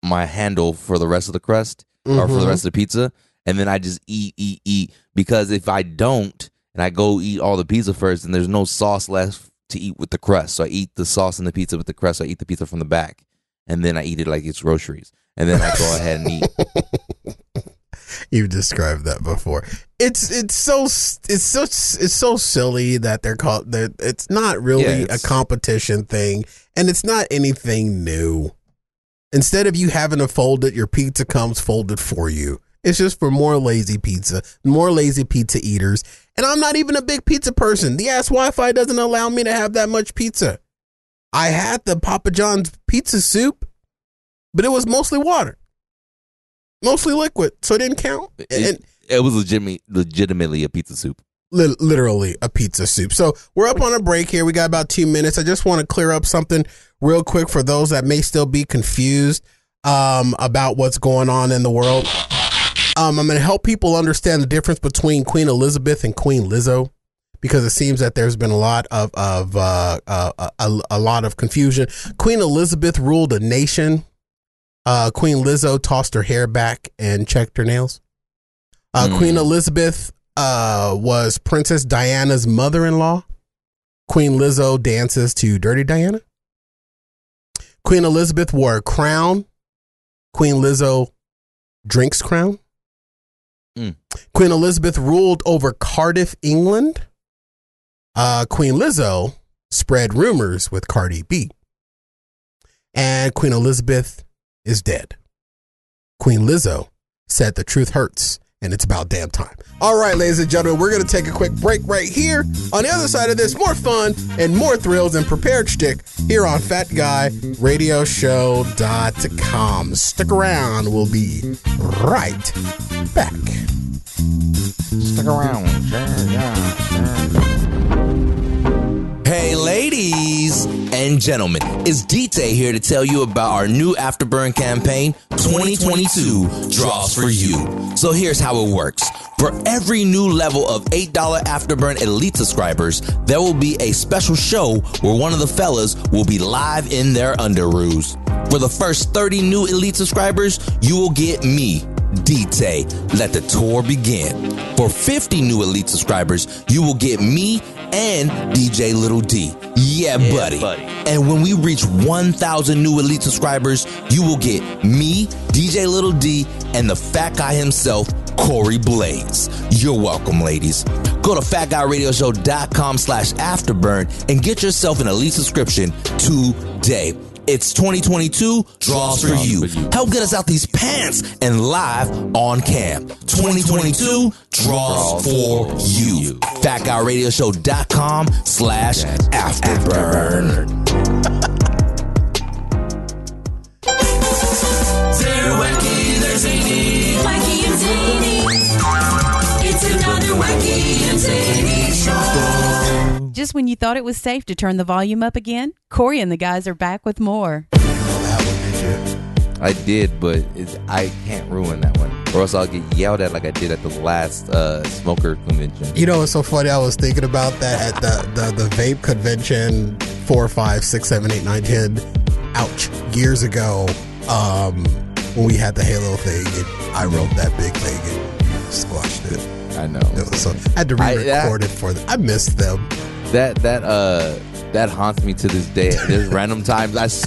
my handle for the rest of the crust or for the Mhm. rest of the pizza and then I just eat eat eat because if I don't and I go eat all the pizza first and there's no sauce left to eat with the crust. So I eat the sauce and the pizza with the crust. So I eat the pizza from the back and then I eat it like it's groceries. And then I go ahead and eat You've described that before. It's it's so it's so it's so silly that they're called that it's not really Yeah, a competition thing and it's not anything new. Instead of you having to fold it, your pizza comes folded for you. It's just for more lazy pizza, more lazy pizza eaters. And I'm not even a big pizza person. The ass Wi-Fi doesn't allow me to have that much pizza. I had the Papa John's pizza soup, but it was mostly water. Mostly liquid, so it didn't count. It- And it was legitimately legitimately a pizza soup. li- literally a pizza soup. So we're up on a break here. We got about two minutes. I just want to clear up something real quick for those that may still be confused um, about what's going on in the world. Um, I'm going to help people understand the difference between Queen Elizabeth and Queen Lizzo because it seems that there's been a lot of of uh, uh, a, a lot of confusion. Queen Elizabeth ruled a nation. Uh, Queen Lizzo tossed her hair back and checked her nails. Uh, Mm. Queen Elizabeth uh, was Princess Diana's mother-in-law. Queen Lizzo dances to Dirty Diana. Queen Elizabeth wore a crown. Queen Lizzo drinks crown. Mm. Queen Elizabeth ruled over Cardiff, England. Uh, Queen Lizzo spread rumors with Cardi B. And Queen Elizabeth is dead. Queen Lizzo said the truth hurts and it's about damn time. All right, ladies and gentlemen, we're going to take a quick break right here. On the other side of this, more fun and more thrills and prepared shtick here on FatGuyRadioShow.com. Stick around. We'll be right back. Stick around. Hey, ladies and gentlemen, it's DT here to tell you about our new Afterburn campaign 2022 Draws for You. So here's how it works. For every new level of $8 Afterburn Elite subscribers, there will be a special show where one of the fellas will be live in their underoos. For the first 30 new Elite subscribers, you will get me, DT. Let the tour begin. For 50 new Elite subscribers, you will get me and DJ Little D. Yeah, Yeah, buddy. buddy. And when we reach 1,000 new elite subscribers, you will get me, DJ Little D, and the fat guy himself, Corey Blaze. You're welcome, ladies. Go to fatguyradioshow.com slash afterburn and get yourself an elite subscription today. It's 2022 draws for you. Help get us out these pants and live on cam. 2022 draws for you. Fatguyradioshow.com slash afterburn. Just when you thought it was safe to turn the volume up again, Corey and the guys are back with more. I did, but it, I can't ruin that one, or else I'll get yelled at like I did at the last uh, smoker convention. You know, it's so funny. I was thinking about that at the, the, the vape convention four, five, six, seven, eight, nine, ten. Ouch! Years ago, um, when we had the Halo thing, and I wrote that big thing and squashed it. I know It was so I had to re-record that- it for them. I missed them. That that uh that haunts me to this day. There's random times I, s-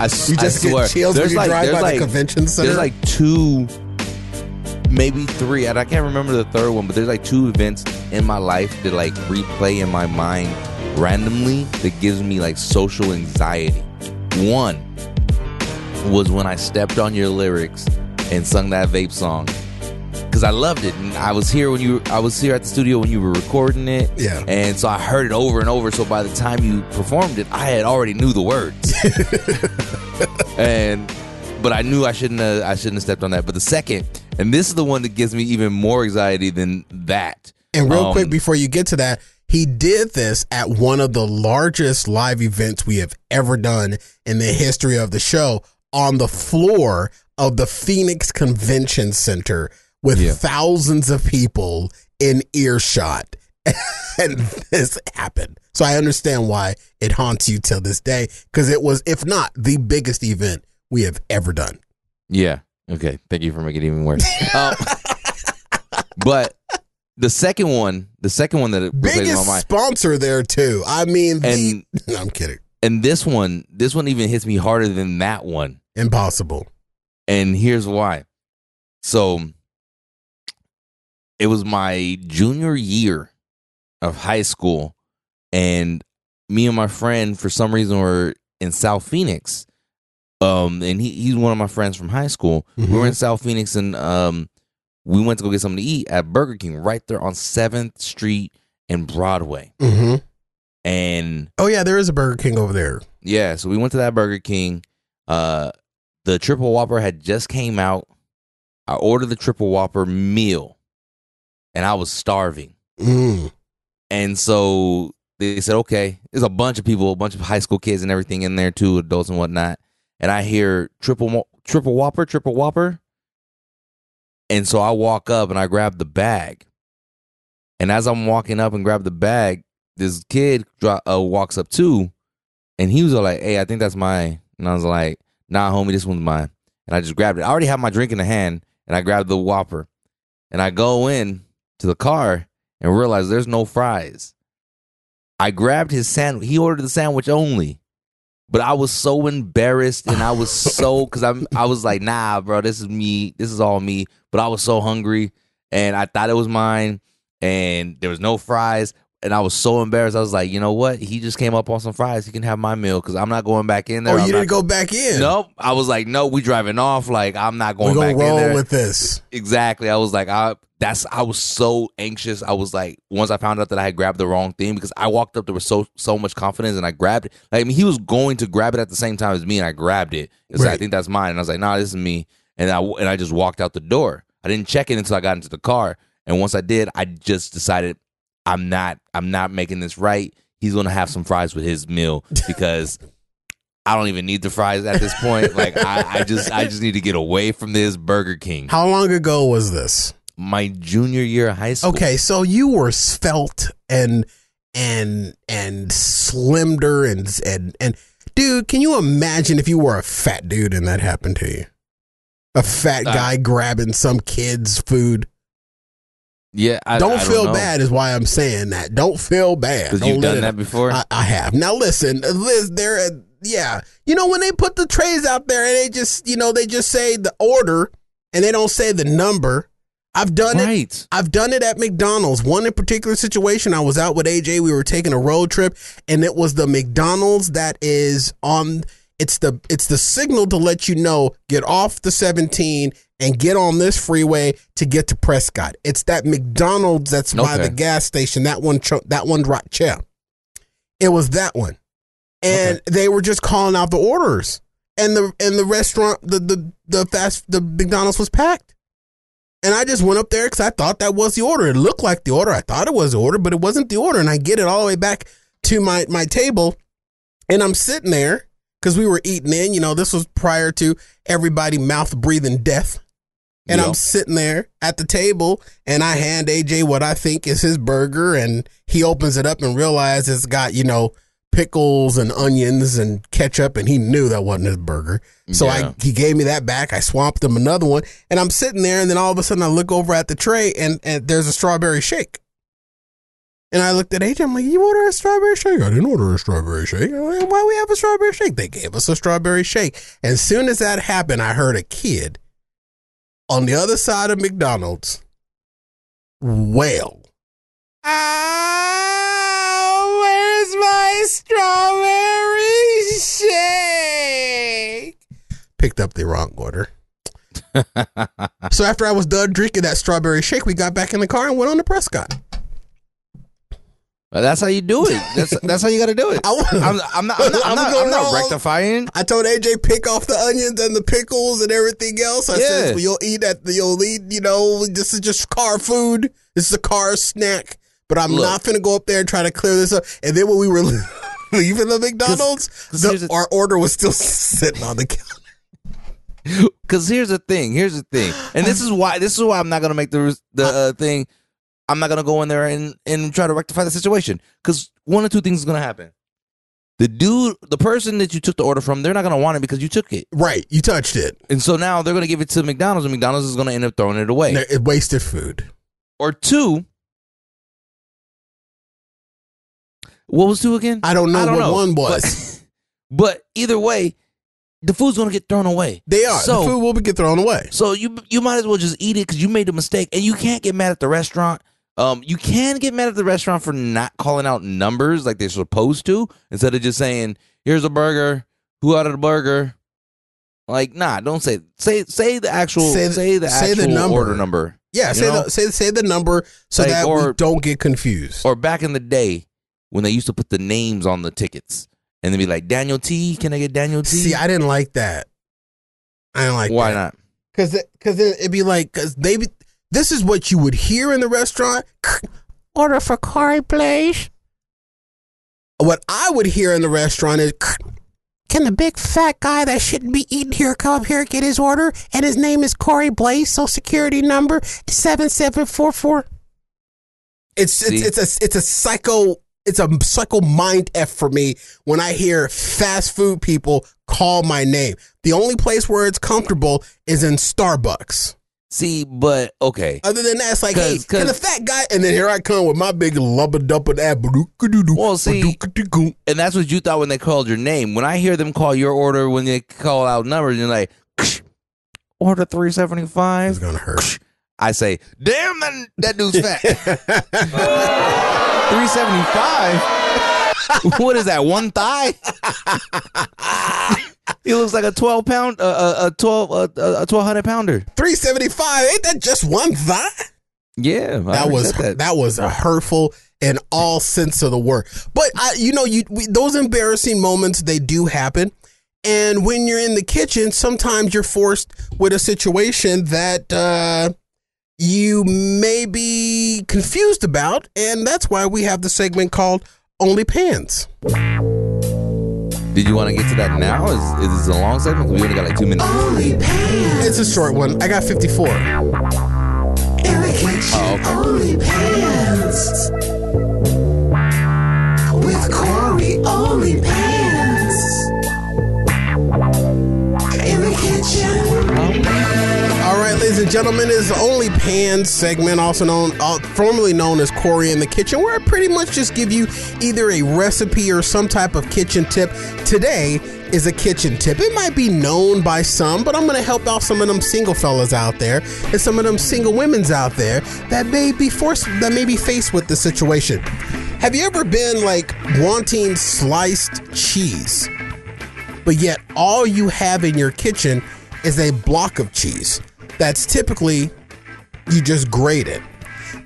I, s- You I just get swear. chills when there's you like drive there's by the convention center? There's like two, maybe three, and I can't remember the third one. But there's like two events in my life that like replay in my mind randomly that gives me like social anxiety. One was when I stepped on your lyrics and sung that vape song because I loved it, and I was here when you I was here at the studio when you were recording it. Yeah. and so I heard it over and over. So by the time you performed it, I had already knew the words, and but I knew I shouldn't have I shouldn't have stepped on that. But the second, and this is the one that gives me even more anxiety than that. And real Um, quick, before you get to that, he did this at one of the largest live events we have ever done in the history of the show on the floor of the Phoenix Convention Center with Yeah. thousands of people in earshot. and this happened. So I understand why it haunts you till this day because it was, if not the biggest event we have ever done. Yeah. Okay. Thank you for making it even worse. um, but the second one, the second one that it my Biggest mind, sponsor there too. I mean, the, and no, I'm kidding. and this one, this one even hits me harder than that one. Impossible. And here's why. So it was my junior year of high school, and me and my friend, for some reason, were in South Phoenix. Um, and he, he's one of my friends from high school. We were in South Phoenix, and um, we went to go get something to eat at Burger King right there on Seventh Street and Broadway. Mm-hmm. And Oh yeah, there is a Burger King over there. yeah, so we went to that Burger King. Uh the triple whopper had just came out. I ordered the triple whopper meal and I was starving. Mm. And so they said, okay, there's a bunch of people, a bunch of high school kids and everything in there too, adults and whatnot. And I hear triple triple whopper, triple whopper. And so I walk up and I grab the bag. And as I'm walking up and grab the bag, this kid dro- uh, walks up too, and he was like, "Hey, I think that's mine." And I was like, "Nah, homie, this one's mine." And I just grabbed it. I already had my drink in the hand, and I grabbed the Whopper, and I go in to the car and realized there's no fries. I grabbed his sandwich. He ordered the sandwich only, but I was so embarrassed, and I was so because I'm I was like, "Nah, bro, this is me. This is all me." But I was so hungry, and I thought it was mine, and there was no fries and I was so embarrassed. I was like, you know what? He just came up on some fries. He can have my meal because I'm not going back in there. Oh, I'm you not didn't go back in. Nope. I was like, no, we driving off. Like I'm not we're going gonna back in roll there. with this. exactly. I was like, I that's I was so anxious. I was like, once I found out that I had grabbed the wrong thing because I walked up there with so so much confidence and I grabbed it. Like, I mean, he was going to grab it at the same time as me, and I grabbed it. It's like, I think that's mine. And I was like, nah, this is me. And I and I just walked out the door. I didn't check it until I got into the car. And once I did, I just decided I'm not I'm not making this right. He's gonna have some fries with his meal because I don't even need the fries at this point. Like I, I just I just need to get away from this Burger King. How long ago was this? My junior year of high school. Okay, so you were svelte and and and slimmer and and and dude, can you imagine if you were a fat dude and that happened to you? A fat Uh, guy grabbing some kid's food. Yeah, I don't I feel know. bad is why I'm saying that. Don't feel bad. 'Cause Don't you've done it- that before? I, I have. Now listen, Liz, there. Yeah, you know when they put the trays out there and they just, you know, they just say the order and they don't say the number. I've done it. I've done it at McDonald's. One in particular situation, I was out with AJ. We were taking a road trip, and it was the McDonald's that is on. It's the it's the signal to let you know get off the 17 and get on this freeway to get to Prescott. It's that McDonald's that's by the gas station. That one, that one right chair. It was that one, and they were just calling out the orders, and the and the restaurant, the the the fast the McDonald's was packed. And I just went up there because I thought that was the order. It looked like the order. I thought it was the order, but it wasn't the order. And I get it all the way back to my, my table. And I'm sitting there because we were eating in. You know, this was prior to everybody mouth breathing death. And Yeah. I'm sitting there at the table and I hand AJ what I think is his burger. And he opens it up and realizes it's got, you know, pickles and onions and ketchup. And he knew that wasn't his burger. So Yeah. I he gave me that back. I swapped him another one, and I'm sitting there, and then all of a sudden I look over at the tray, and, and there's a strawberry shake. And I looked at AJ. I'm like, "You order a strawberry shake? I didn't order a strawberry shake. Like, Why we have a strawberry shake? They gave us a strawberry shake. And as soon as that happened, I heard a kid on the other side of McDonald's Well, Ah, where's my strawberry shake? Picked up the wrong order. so after I was done drinking that strawberry shake, we got back in the car and went on to Prescott. Well, that's how you do it. That's that's how you got to do it. I wa- I'm, I'm not. I'm not. I'm not, I'm not rectifying. I told AJ pick off the onions and the pickles and everything else. I Yeah. said well, you'll eat at the you'll eat. You know, this is just car food. This is a car snack. But I'm Look. not gonna go up there and try to clear this up. And then when we were leaving the McDonald's, 'cause the- here's the- our order was still sitting on the counter. Because here's the thing. Here's the thing. And this is why. This is why I'm not gonna make the the uh, thing. I'm not gonna go in there and and try to rectify the situation. Because one or two things is gonna happen. The dude, the person that you took the order from, they're not gonna want it because you took it, Right, you touched it. and so now they're gonna give it to McDonald's, and McDonald's is gonna end up throwing it away. It wasted food. Or two. What was two again? I don't know what one was. But, but either way, the food's gonna get thrown away. They are. So the food will be get thrown away. So you you might as well just eat it because you made a mistake, and you can't get mad at the restaurant. Um, you can get mad at the restaurant for not calling out numbers like they're supposed to, instead of just saying, "Here's a burger. Who ordered the burger?" Like, nah, don't say say say the actual Say say the- the, say the actual number. order number. Yeah, say know? the say say the number so Like, that we don't get confused. Or back in the day when they used to put the names on the tickets, and they'd be like, "Daniel T, can I get Daniel T?" See, I didn't like that. I didn't like Why that. not? Because because it'd be like because they be, this is what you would hear in the restaurant. Order for Corey, please. What I would hear in the restaurant is, can the big fat guy that shouldn't be eating here come up here and get his order? And his name is Corey Blaze. Social security number seven seven four four. It's it's it's a it's a psycho it's a psycho mind f for me when I hear fast food people call my name. The only place where it's comfortable is in Starbucks. See, but okay. Other than that, it's like, hey, 'Cause- can the 'cause- fat guy? And then here I come with my big lubba dubba ab. Well, see- And that's what you thought when they called your name. When I hear them call your order, when they call out numbers, you're like, order three seventy five. it's gonna hurt. I say, damn, that that dude's fat. three seventy five. What is that? One thigh? he looks like a twelve pound, uh, uh, a twelve, uh, a twelve hundred pounder. Three seventy five. Ain't that just one thigh? Yeah, that was said that. was a hurtful in all sense of the word. But I, you know, you we, those embarrassing moments they do happen, and when you're in the kitchen, sometimes you're forced with a situation that uh, you may be confused about, and that's why we have the segment called "Only Pans." Did you want to get to that now? Is, is this a long segment? We only got like two minutes. Only pants It's a short one. I got 54. in the kitchen. Oh, okay. Only ladies and gentlemen, is the only pan segment, also known, uh, formerly known as Corey in the Kitchen, where I pretty much just give you either a recipe or some type of kitchen tip. Today is a kitchen tip. It might be known by some, but I'm going to help out some of them single fellas out there and some of them single women's out there that may be forced, that may be faced with the situation. Have you ever been like wanting sliced cheese? but yet all you have in your kitchen is a block of cheese that's typically you just grate it.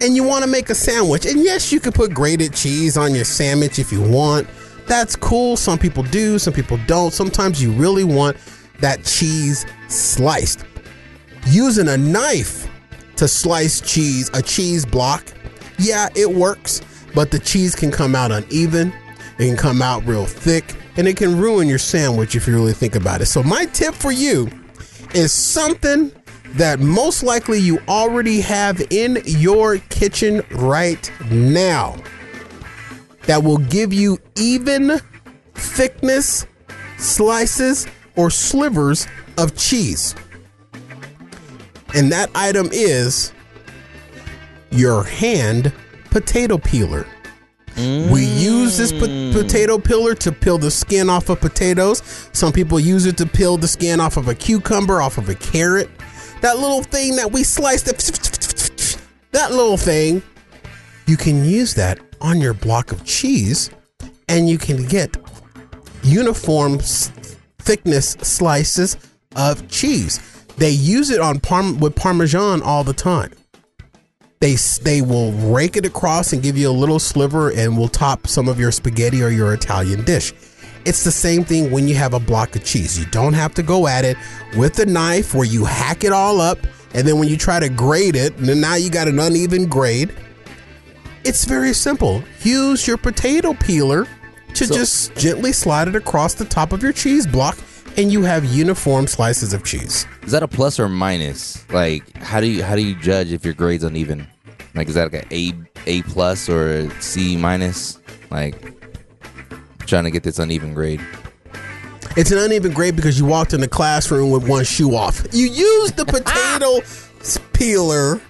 And you want to make a sandwich. And yes you can put grated cheese on your sandwich if you want. That's cool. Some people do some people don't. Sometimes you really want that cheese sliced. Using a knife to slice cheese a cheese block yeah it works. But the cheese can come out uneven. It can come out real thick. And it can ruin your sandwich if you really think about it. So, my tip for you is something that most likely you already have in your kitchen right now that will give you even thickness slices or slivers of cheese. And that item is your hand potato peeler. We use this po- mm. potato peeler to peel the skin off of potatoes. Some people use it to peel the skin off of a cucumber, off of a carrot. That little thing that we sliced, that little thing, you can use that on your block of cheese and you can get uniform thickness slices of cheese. They use it on parm with parmesan all the time they they will rake it across and give you a little sliver and will top some of your spaghetti or your Italian dish. It's the same thing when you have a block of cheese. You don't have to go at it with a knife where you hack it all up and then when you try to grate it, and now you got an uneven grade. It's very simple. Use your potato peeler to So- just gently slide it across the top of your cheese block and you have uniform slices of cheese. Is that a plus or minus? Like, how do you how do you judge if your grade's uneven? Like, is that like a A A plus or a C minus? Like, trying to get this uneven grade. It's an uneven grade because you walked in the classroom with one shoe off. You used the potato peeler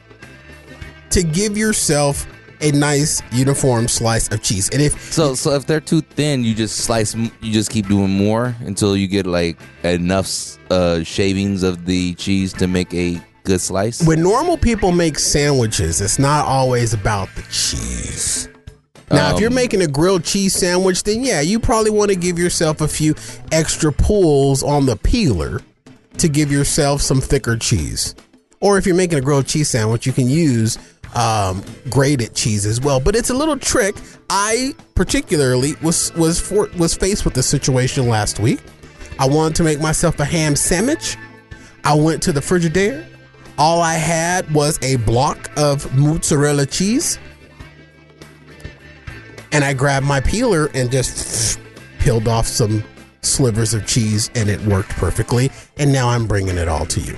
to give yourself a nice uniform slice of cheese. And if So, so if they're too thin, you just slice. You just keep doing more until you get like enough uh, shavings of the cheese to make a good slice. when normal people make sandwiches, it's not always about the cheese. Now, if you're Um, making a grilled cheese sandwich, then yeah, you probably want to give yourself a few extra pulls on the peeler to give yourself some thicker cheese. Or if you're making a grilled cheese sandwich, you can use um, grated cheese as well. But it's a little trick. I particularly was was for, was faced with this situation last week. I wanted to make myself a ham sandwich. I went to the Frigidaire. All I had was a block of mozzarella cheese and I grabbed my peeler and just peeled off some slivers of cheese, and it worked perfectly. And now I'm bringing it all to you.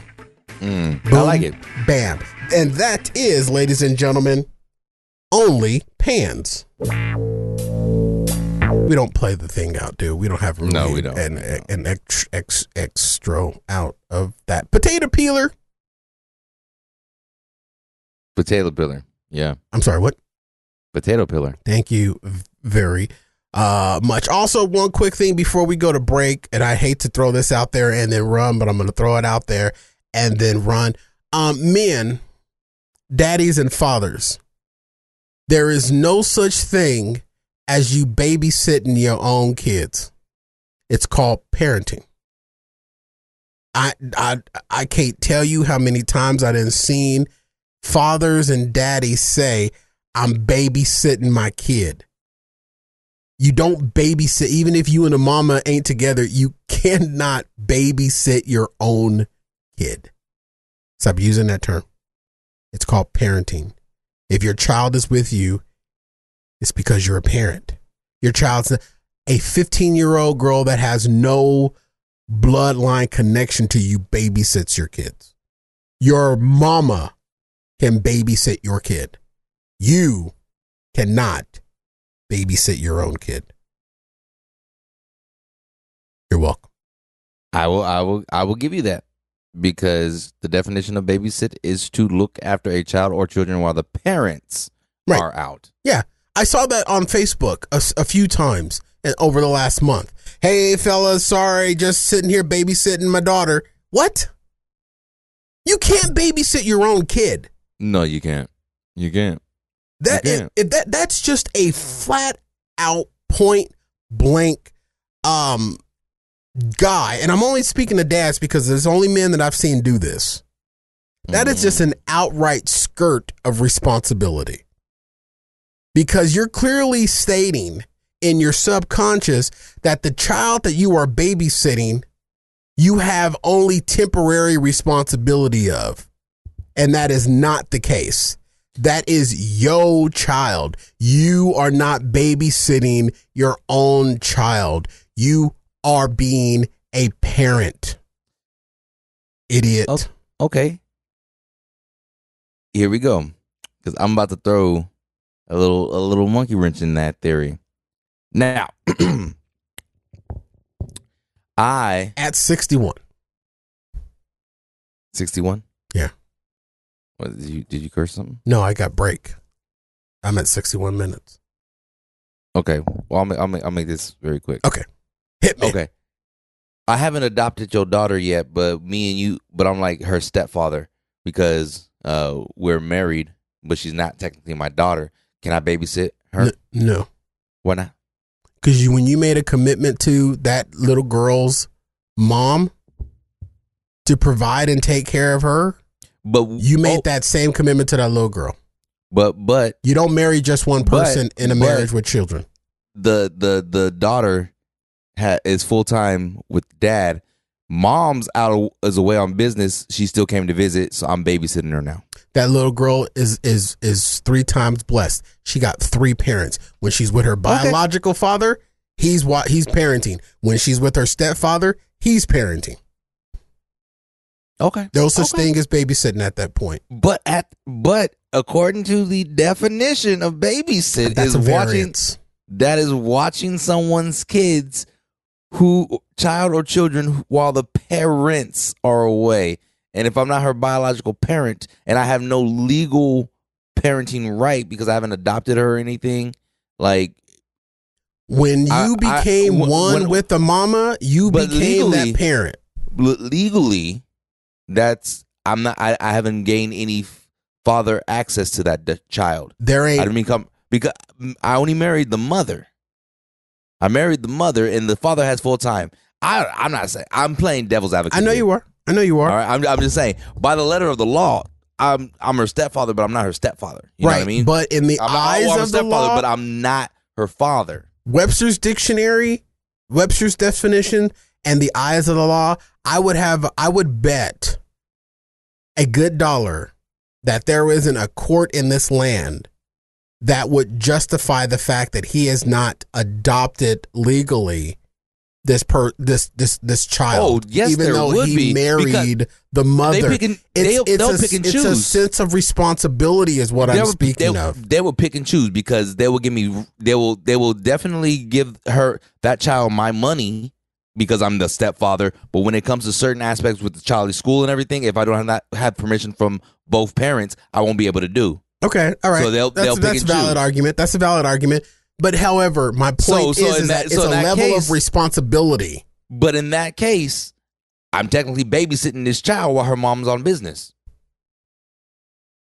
Mm, I Boom, like it. Bam. And that is, ladies and gentlemen, only pans. We don't play the thing out, dude. We don't have really No, we don't. An, an ex, ex, extra out of that potato peeler. Potato peeler. Yeah, I'm sorry, what? Potato peeler. Thank you very uh, much. Also, one quick thing before we go to break, and I hate to throw this out there and then run, but I'm going to throw it out there and then run. Um, men, daddies, and fathers, there is no such thing as you babysitting your own kids. It's called parenting. I I I can't tell you how many times I done seen fathers and daddies say, I'm babysitting my kid. You don't babysit, even if you and a mama ain't together, you cannot babysit your own kid. Stop using that term. It's called parenting. If your child is with you, it's because you're a parent. Your child's a 15 year old girl that has no bloodline connection to you babysits your kids. Your mama can babysit your kid. You cannot babysit your own kid. You're welcome. I will. I will. I will give you that. because the definition of babysit is to look after a child or children while the parents Right. are out. Yeah, I saw that on Facebook a few times over the last month. Hey, fellas, sorry, just sitting here babysitting my daughter. What? You can't babysit your own kid. No, you can't. You can't. That if, if that that's just a flat out point blank um guy, and I'm only speaking to dads because there's only men that I've seen do this. That is just an outright skirt of responsibility. Because you're clearly stating in your subconscious that the child that you are babysitting, you have only temporary responsibility of. And that is not the case. That is yo child. You are not babysitting your own child. You are being a parent. Idiot. Okay. Here we go. Because I'm about to throw a little a little monkey wrench in that theory. Now, I At 61. sixty one. Yeah. What did you did you curse something? No, I got break. I'm at 61 minutes. Okay. Well, I'll make, I'll make I'll make this very quick. Okay. Hit me. Okay. I haven't adopted your daughter yet, but me and you, but I'm like her stepfather because uh we're married, but she's not technically my daughter. Can I babysit her? N- no. Why not? Because you, when you made a commitment to that little girl's mom to provide and take care of her, But you made oh, that same commitment to that little girl. But but You don't marry just one But- person in a marriage with children. the the the daughter ha- is full time with dad. Mom's out of, is away on business. She still came to visit, so I'm babysitting her now. That little girl is is is three times blessed. She got three parents. When she's with her biological father, he's what he's parenting. When she's with her stepfather, he's parenting. Okay. No such Okay. thing as babysitting at that point. But at but according to the definition of babysit That's is a watching that is watching someone's kids who child or children while the parents are away. And if I'm not her biological parent and I have no legal parenting right because I haven't adopted her or anything, like When you I- I- became when- one when- with the mama, you became legally- that parent. legally, that's I'm not. I, I haven't gained any father access to that d- child. There ain't. I didn't become because I only married the mother. I married the mother, and the father has full time. I I'm not saying I'm playing devil's advocate. I know here. you are. I know you are. All right, I'm I'm just saying by the letter of the law, I'm I'm her stepfather, but I'm not her stepfather. You right. know what I mean? But in the I'm, oh, eyes oh, I'm a of the stepfather, law, but I'm not her father. Webster's dictionary, Webster's definition, and the eyes of the law, I would have I would bet a good dollar that there isn't a court in this land that would justify the fact that he has not adopted legally this per this this this child. Oh, yes, even there though would he be, married the mother. They pick and, it's, they'll, they'll a, pick and choose. it's a sense of responsibility, is what they I'm speaking they, of. They will pick and choose because they will give me. They will. They will definitely give her that child my money because I'm the stepfather. But when it comes to certain aspects with the child's school and everything, if I don't have that have permission from both parents, I won't be able to do. Okay, all right. So they'll- that's they'll pick that's a valid choose. argument. That's a valid argument. But however, my point So- so is, that- that, it's so a level case- of responsibility. But in that case, I'm technically babysitting this child while her mom's on business.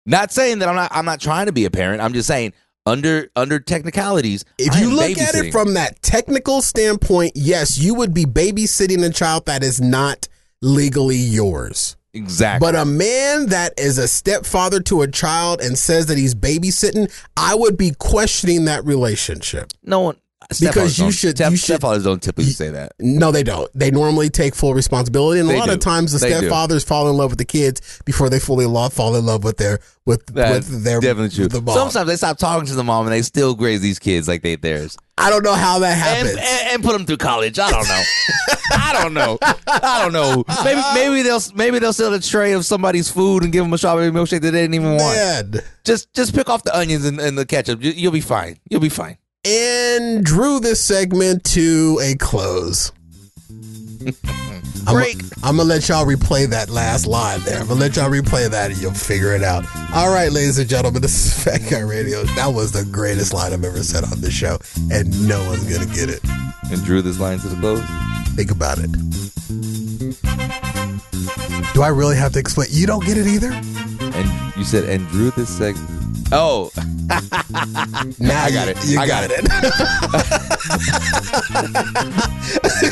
Not saying that I'm not. I'm not trying to be a parent. I'm just saying under under technicalities. If I you look at it from that technical standpoint, yes, you would be babysitting a child that is not legally yours. exactly, But a man that is a stepfather to a child and says that he's babysitting, I would be questioning that relationship. no one Because you should- step- you should- stepfathers don't typically say that. No, they don't. They normally take full responsibility, and a lot do. of times the They do. stepfathers fall in love with the kids before they fully lo- fall in love with their with That's with their definitely true. The mom. Sometimes they stop talking to the mom and they still graze these kids like they theirs, I don't know how that and, happens. and, and put them through college. I don't know. I don't know. I don't know. Maybe maybe they'll maybe they'll sell a tray of somebody's food and give them a strawberry milkshake that they didn't even want. Man. Just just pick off the onions and, and the ketchup. You, you'll be fine. You'll be fine. And drew this segment to a close. break. I'm gonna let y'all replay that last line there. I'm gonna let y'all replay that and you'll figure it out. All right, ladies and gentlemen, this is Fat Guy Radio. That was the greatest line I've ever said on this show, and no one's gonna get it. and drew this line to the close. Think about it. Do I really have to explain? You don't get it either? And you said and drew this segment. Oh, Now I got it. You I got, got it.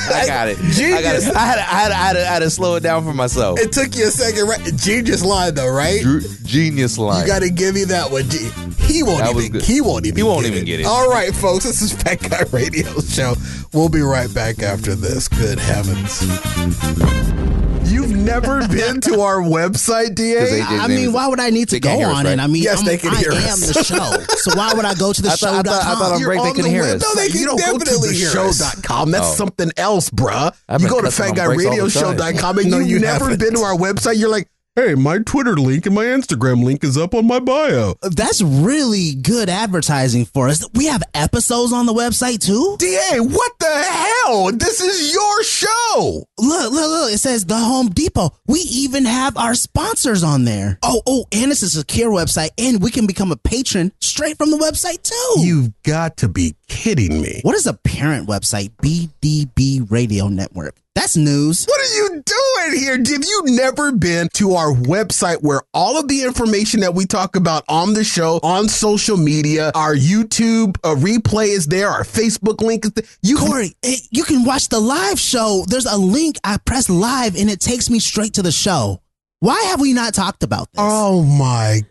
I got it. I got it. I had, to, I, had to, I, had to, I had to slow it down for myself. it took you a second, right? Genius line though, right? Genius line. You got to give me that one. G- He won't That even. He won't even. He won't even get it. All right, folks. This is Fat Guy Radio Show. We'll be right back after this. Good heavens! You've never been to our website, Da? I they- mean, why would I need to go can't us, on right? it? I mean, Yes, I'm, they can I hear am us. the show. So why would I go to the I thought- I thought- I thought on You're break they on can the hear web- us. No, they You can don't go to definitely the hear show us. Show.com. That's Oh. something else, bruh. You go to cussing on breaks all the fatguyradioshow.com and No, you've you never haven't. been to our website. You're like, hey, my Twitter link and my Instagram link is up on my bio. That's really good advertising for us. We have episodes on the website too. DA, what the hell? This is your show. Look, look, look. It says the Home Depot. We even have our sponsors on there. Oh, oh, and it's a secure website, and we can become a patron straight from the website too. You've got to be kidding me. what is a parent website? BDB Radio Network. That's news. What are you doing here? Have you never been to our website where all of the information that we talk about on the show, on social media, our YouTube uh, replay is there, our Facebook link is there? You Corey, eh, you can watch the live show. There's a link. I press live, and it takes me straight to the show. Why have we not talked about this? Oh my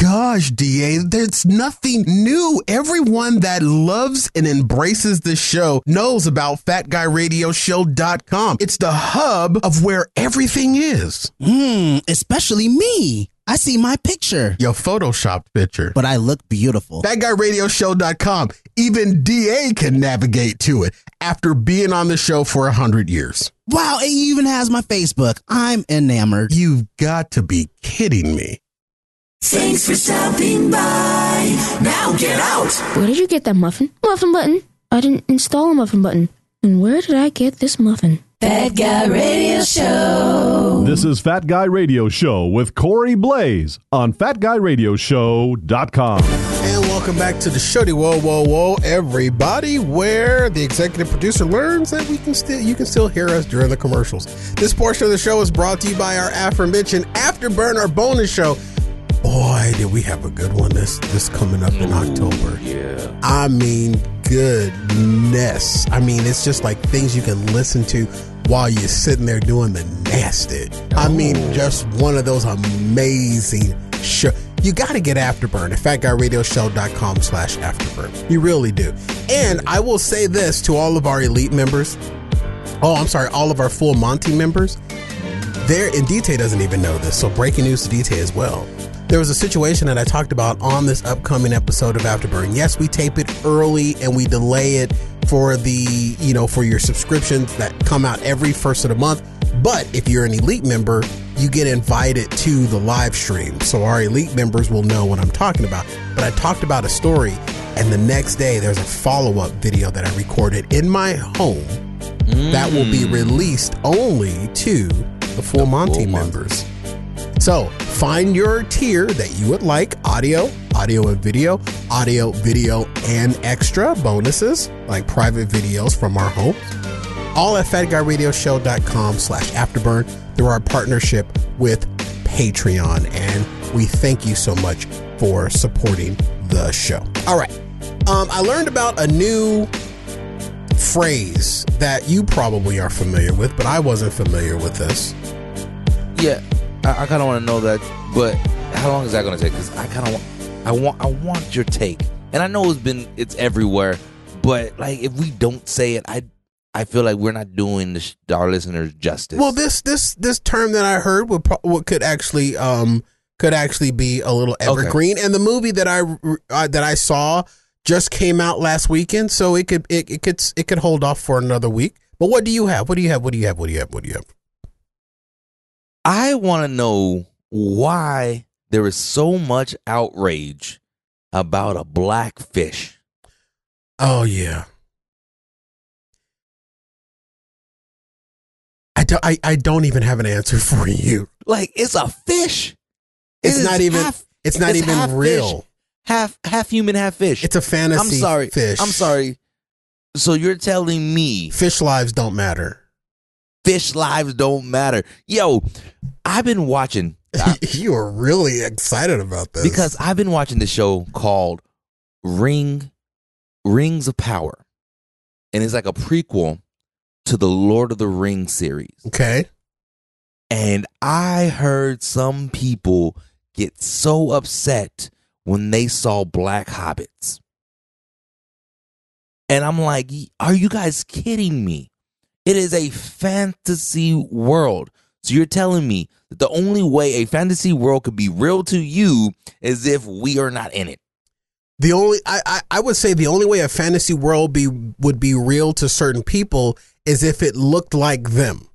gosh, DA, there's nothing new. Everyone that loves and embraces this show knows about fatguyradioshow.com. It's the hub of where everything is. Hmm, especially me. I see my picture, Your photoshopped picture. but I look beautiful. Fatguyradioshow.com. Even DA can navigate to it after being on the show for a hundred years. Wow, it even has my Facebook. I'm enamored. You've got to be kidding me. Thanks for stopping by. Now get out. Where did you get that muffin? Muffin button. I didn't install a muffin button. And where did I get this muffin? Fat Guy Radio Show. This is Fat Guy Radio Show with Corey Blaze on fatguyradioshow.com. And welcome back to the show. Whoa, whoa, whoa, everybody! Where the executive producer learns that we can still, you can still hear us during the commercials. This portion of the show is brought to you by our aforementioned Afterburner bonus show. Boy, did we have a good one this this coming up in October. Yeah. I mean, goodness. I mean, it's just like things you can listen to while you're sitting there doing the nasty. I mean, oh. just one of those amazing show. You got to get Afterburn at fatguyradioshow.com slash Afterburn. You really do. And I will say this to all of our elite members. Oh, I'm sorry, all of our full Monty members. There, and DT doesn't even know this, so breaking news to DT as well. There was a situation that I talked about on this upcoming episode of Afterburn. Yes, we tape it early and we delay it for the, you know, for your subscriptions that come out every first of the month. But if you're an elite member, you get invited to the live stream. So our elite members will know what I'm talking about. But I talked about a story, and the next day there's a follow up video that I recorded in my home that will be mm. released only to the full Monty Monty. members. So find your tier that you would like audio, audio and video, audio, video, and extra bonuses like private videos from our homes. All at fatguyradioshow.com slash afterburn through our partnership with Patreon. And we thank you so much for supporting the show. All right. Um, I learned about a new phrase that you probably are familiar with, but I wasn't familiar with this. Yeah. I, I kind of want to know that, but how long is that going to take? Because I kind of want, I want, I want your take, and I know it's been, it's everywhere, but like if we don't say it, I, I feel like we're not doing the, sh- our listeners justice. Well, this this this term that I heard would, pro- would could actually um could actually be a little evergreen, and the movie that I uh, that I saw just came out last weekend, so it could it, it could it could hold off for another week. But what do you have? What do you have? What do you have? What do you have? What do you have? I want to know why there is so much outrage about a black fish. Oh yeah. I don't. I, I don't even have an answer for you. Like it's a fish. It It's not even. half- it's not even half real. fish, half half human, half fish. It's a fantasy. I'm sorry. Fish. I'm sorry. So you're telling me Fish lives don't matter. Fish lives don't matter? Yo, I've been watching you are really excited about this because I've been watching this show called Ring Rings of Power. And it's like a prequel to the Lord of the Rings series. okay. And I heard some people get so upset when they saw black hobbits. And I'm like, are you guys kidding me? It is a fantasy world. So you're telling me that the only way a fantasy world could be real to you is if we are not in it. The only I, I I would say the only way a fantasy world be would be real to certain people is if it looked like them.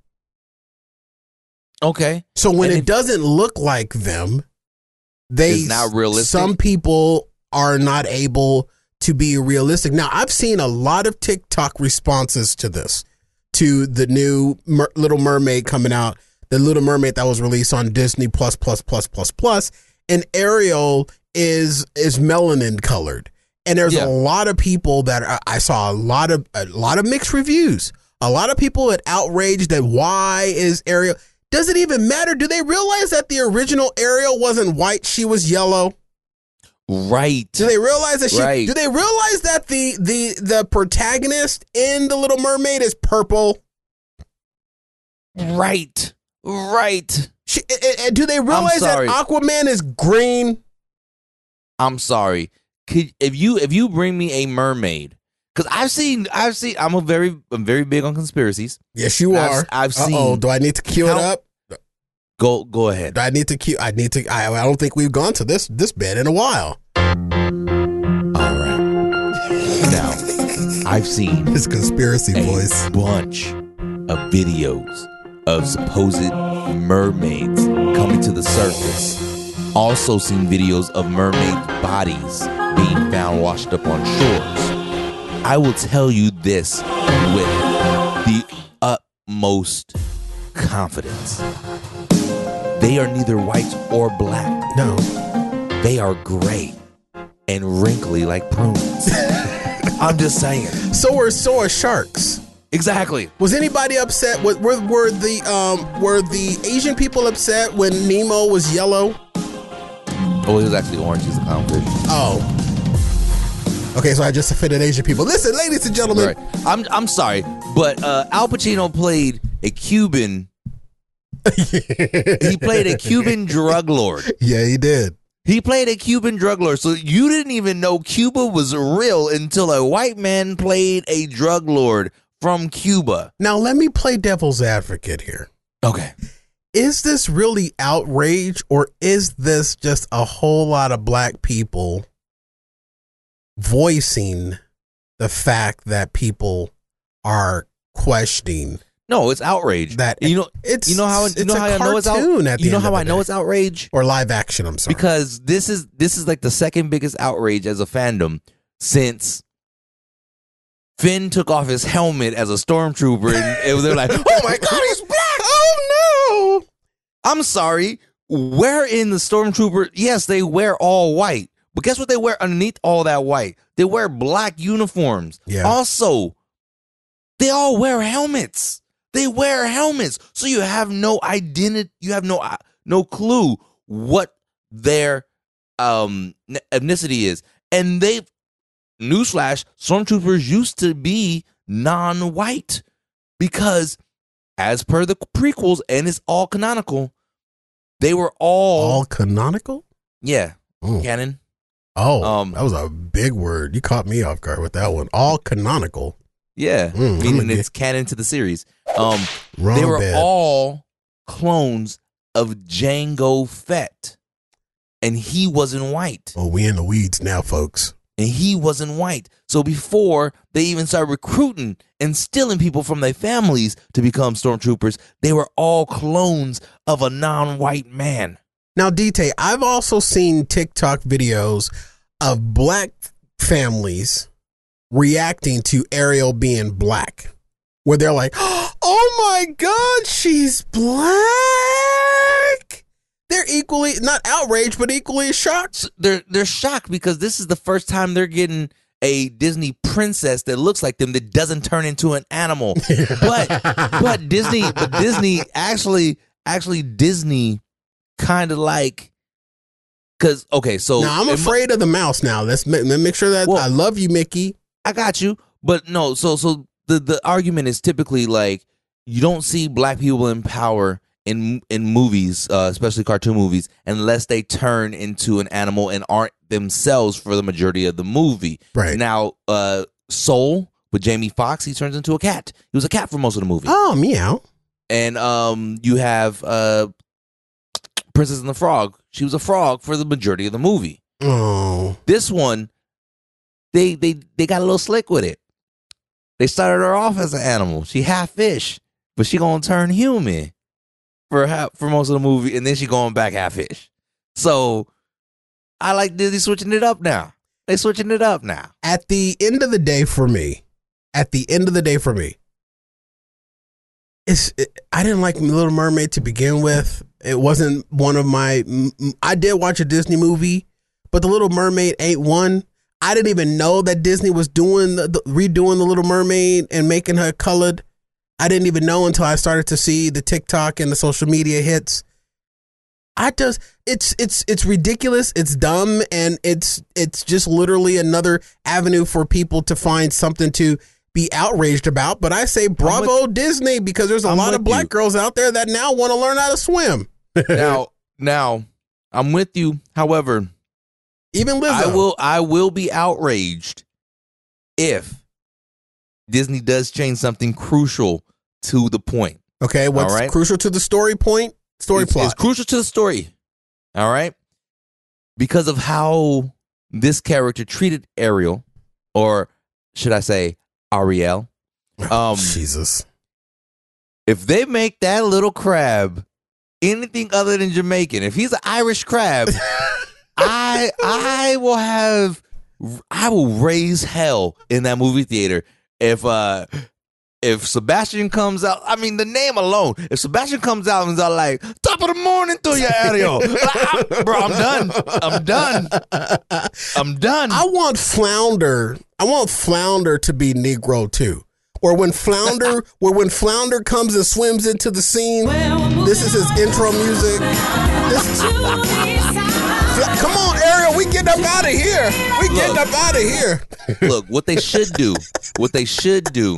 Okay. So when And it if- doesn't look like them, they not realistic? Some people are not able to be realistic. Now I've seen a lot of TikTok responses to this, to the new Mer- Little Mermaid coming out, the Little Mermaid that was released on Disney Plus Plus Plus Plus Plus, and Ariel is is melanin colored, and there's Yeah. a lot of people that I, I saw a lot of a lot of mixed reviews. A lot of people that outraged that why is Ariel does it even matter? Do they realize that the original Ariel wasn't white? She was yellow. Right. Do they realize that she? Right. Do they realize that the the the protagonist in the Little Mermaid is purple? Right. Right. She, do they realize that. Aquaman is green? I'm sorry. Could if you if you bring me a mermaid, because I've seen I've seen I'm a very I'm very big on conspiracies. Yes, you I've- are. I've seen. Oh, Do I need to cue it up? Go go ahead. Do I need to cue? I need to. I, I don't think we've gone to this this bed in a while. I've seen His conspiracy a voice. bunch of videos of supposed mermaids coming to the surface. Also seen videos of mermaid bodies being found washed up on shores. I will tell you this with the utmost confidence. They are neither white or black. No. They are gray and wrinkly like prunes. I'm just saying. So are so are sharks. Exactly. Was anybody upset? Were, were, were the um were the Asian people upset when Nemo was yellow? Oh, he was actually orange. He's a clownfish. Oh. Okay, so I just offended Asian people. Listen, ladies and gentlemen. Right. I'm I'm sorry, but uh, Al Pacino played a Cuban. he played a Cuban drug lord. Yeah, he did. He played a Cuban drug lord. So you didn't even know Cuba was real until a white man played a drug lord from Cuba. Now let me play devil's advocate here. Okay. Is this really outrage or is this just a whole lot of black people voicing the fact that people are questioning No, it's outrage. that you know it's you know how you know how I know it's out, You know how I know day. it's outrage or live action, I'm sorry. because this is this is like the second biggest outrage as a fandom since Finn took off his helmet as a stormtrooper and it was- they're like, "Oh my god, he's black!" oh no. I'm sorry. Where in the stormtrooper? Yes, they wear all white, but guess what? They wear underneath all that white. They wear black uniforms. Yeah. Also, they all wear helmets. They wear helmets, so you have no identity. You have no uh, no clue what their um ethnicity is. And they, newsflash, stormtroopers used to be non-white because, as per the prequels, and it's all canonical, they were all, All canonical? yeah Oh, canon. oh Um, that was a big word. You caught me off guard with that one. All canonical. Yeah, Mm, meaning it's canon to the series. Um, Wrong they were bed. all clones of Jango Fett, and he wasn't white, oh, we in the weeds now, folks. and he wasn't white. So before they even started recruiting and stealing people from their families to become stormtroopers, they were all clones of a non-white man. Now, DT, I've also seen TikTok videos of black families reacting to Ariel being black, where they're like, "Oh my my god, she's black. They're equally not outraged, but equally shocked. They're they're shocked because this is the first time they're getting a Disney princess that looks like them that doesn't turn into an animal. but but Disney but Disney actually actually Disney kind of like because okay so Now I'm afraid of the mouse. Now let's ma- let's make sure that Well- I love you, Mickey. I got you. But no, so so the the argument is typically like you don't see black people in power in in movies, uh, especially cartoon movies, unless they turn into an animal and aren't themselves for the majority of the movie. Right. Now, uh, Soul with Jamie Foxx, he turns into a cat. He was a cat for most of the movie. Oh, meow. And um, you have uh, Princess and the Frog. She was a frog for the majority of the movie. Oh, This one, they they they got a little slick with it. They started her off as an animal. She half fish, but she gonna turn human for half, for most of the movie, and then she going back half fish. So I like Disney switching it up now. They switching it up now. at the end of the day, for me, at the end of the day, for me, it's it, I didn't like Little Mermaid to begin with. It wasn't one of my. I did watch a Disney movie, but the Little Mermaid ain't one. I didn't even know that Disney was doing the, the redoing the Little Mermaid and making her colored. I didn't even know until I started to see the TikTok and the social media hits. I just it's it's it's ridiculous, it's dumb, and it's it's just literally another avenue for people to find something to be outraged about. But I say bravo Disney because there's a I'm lot of black you. girls out there that now want to learn how to swim. now, now I'm with you. However, Even Lizzo. I will I will be outraged if Disney does change something crucial to the point. Okay, what's right. crucial to the story point? Story it's, plot. It's crucial to the story. All right. Because of how this character treated Ariel, or should I say Ariel. Um Jesus. if they make that little crab anything other than Jamaican, if he's an Irish crab, I I will have I will raise hell in that movie theater if uh if Sebastian comes out, I mean the name alone. If Sebastian comes out and is all like top of the morning to you, Ariel, I- bro, I'm done. I'm done. I'm done. I want Flounder. I want Flounder to be Negro too. Or when Flounder, where when Flounder comes and swims into the scene, this is his intro music. This, Fla- come on, Ariel, we getting up out of here. We getting Look. up out of here. Look, what they should do, what they should do,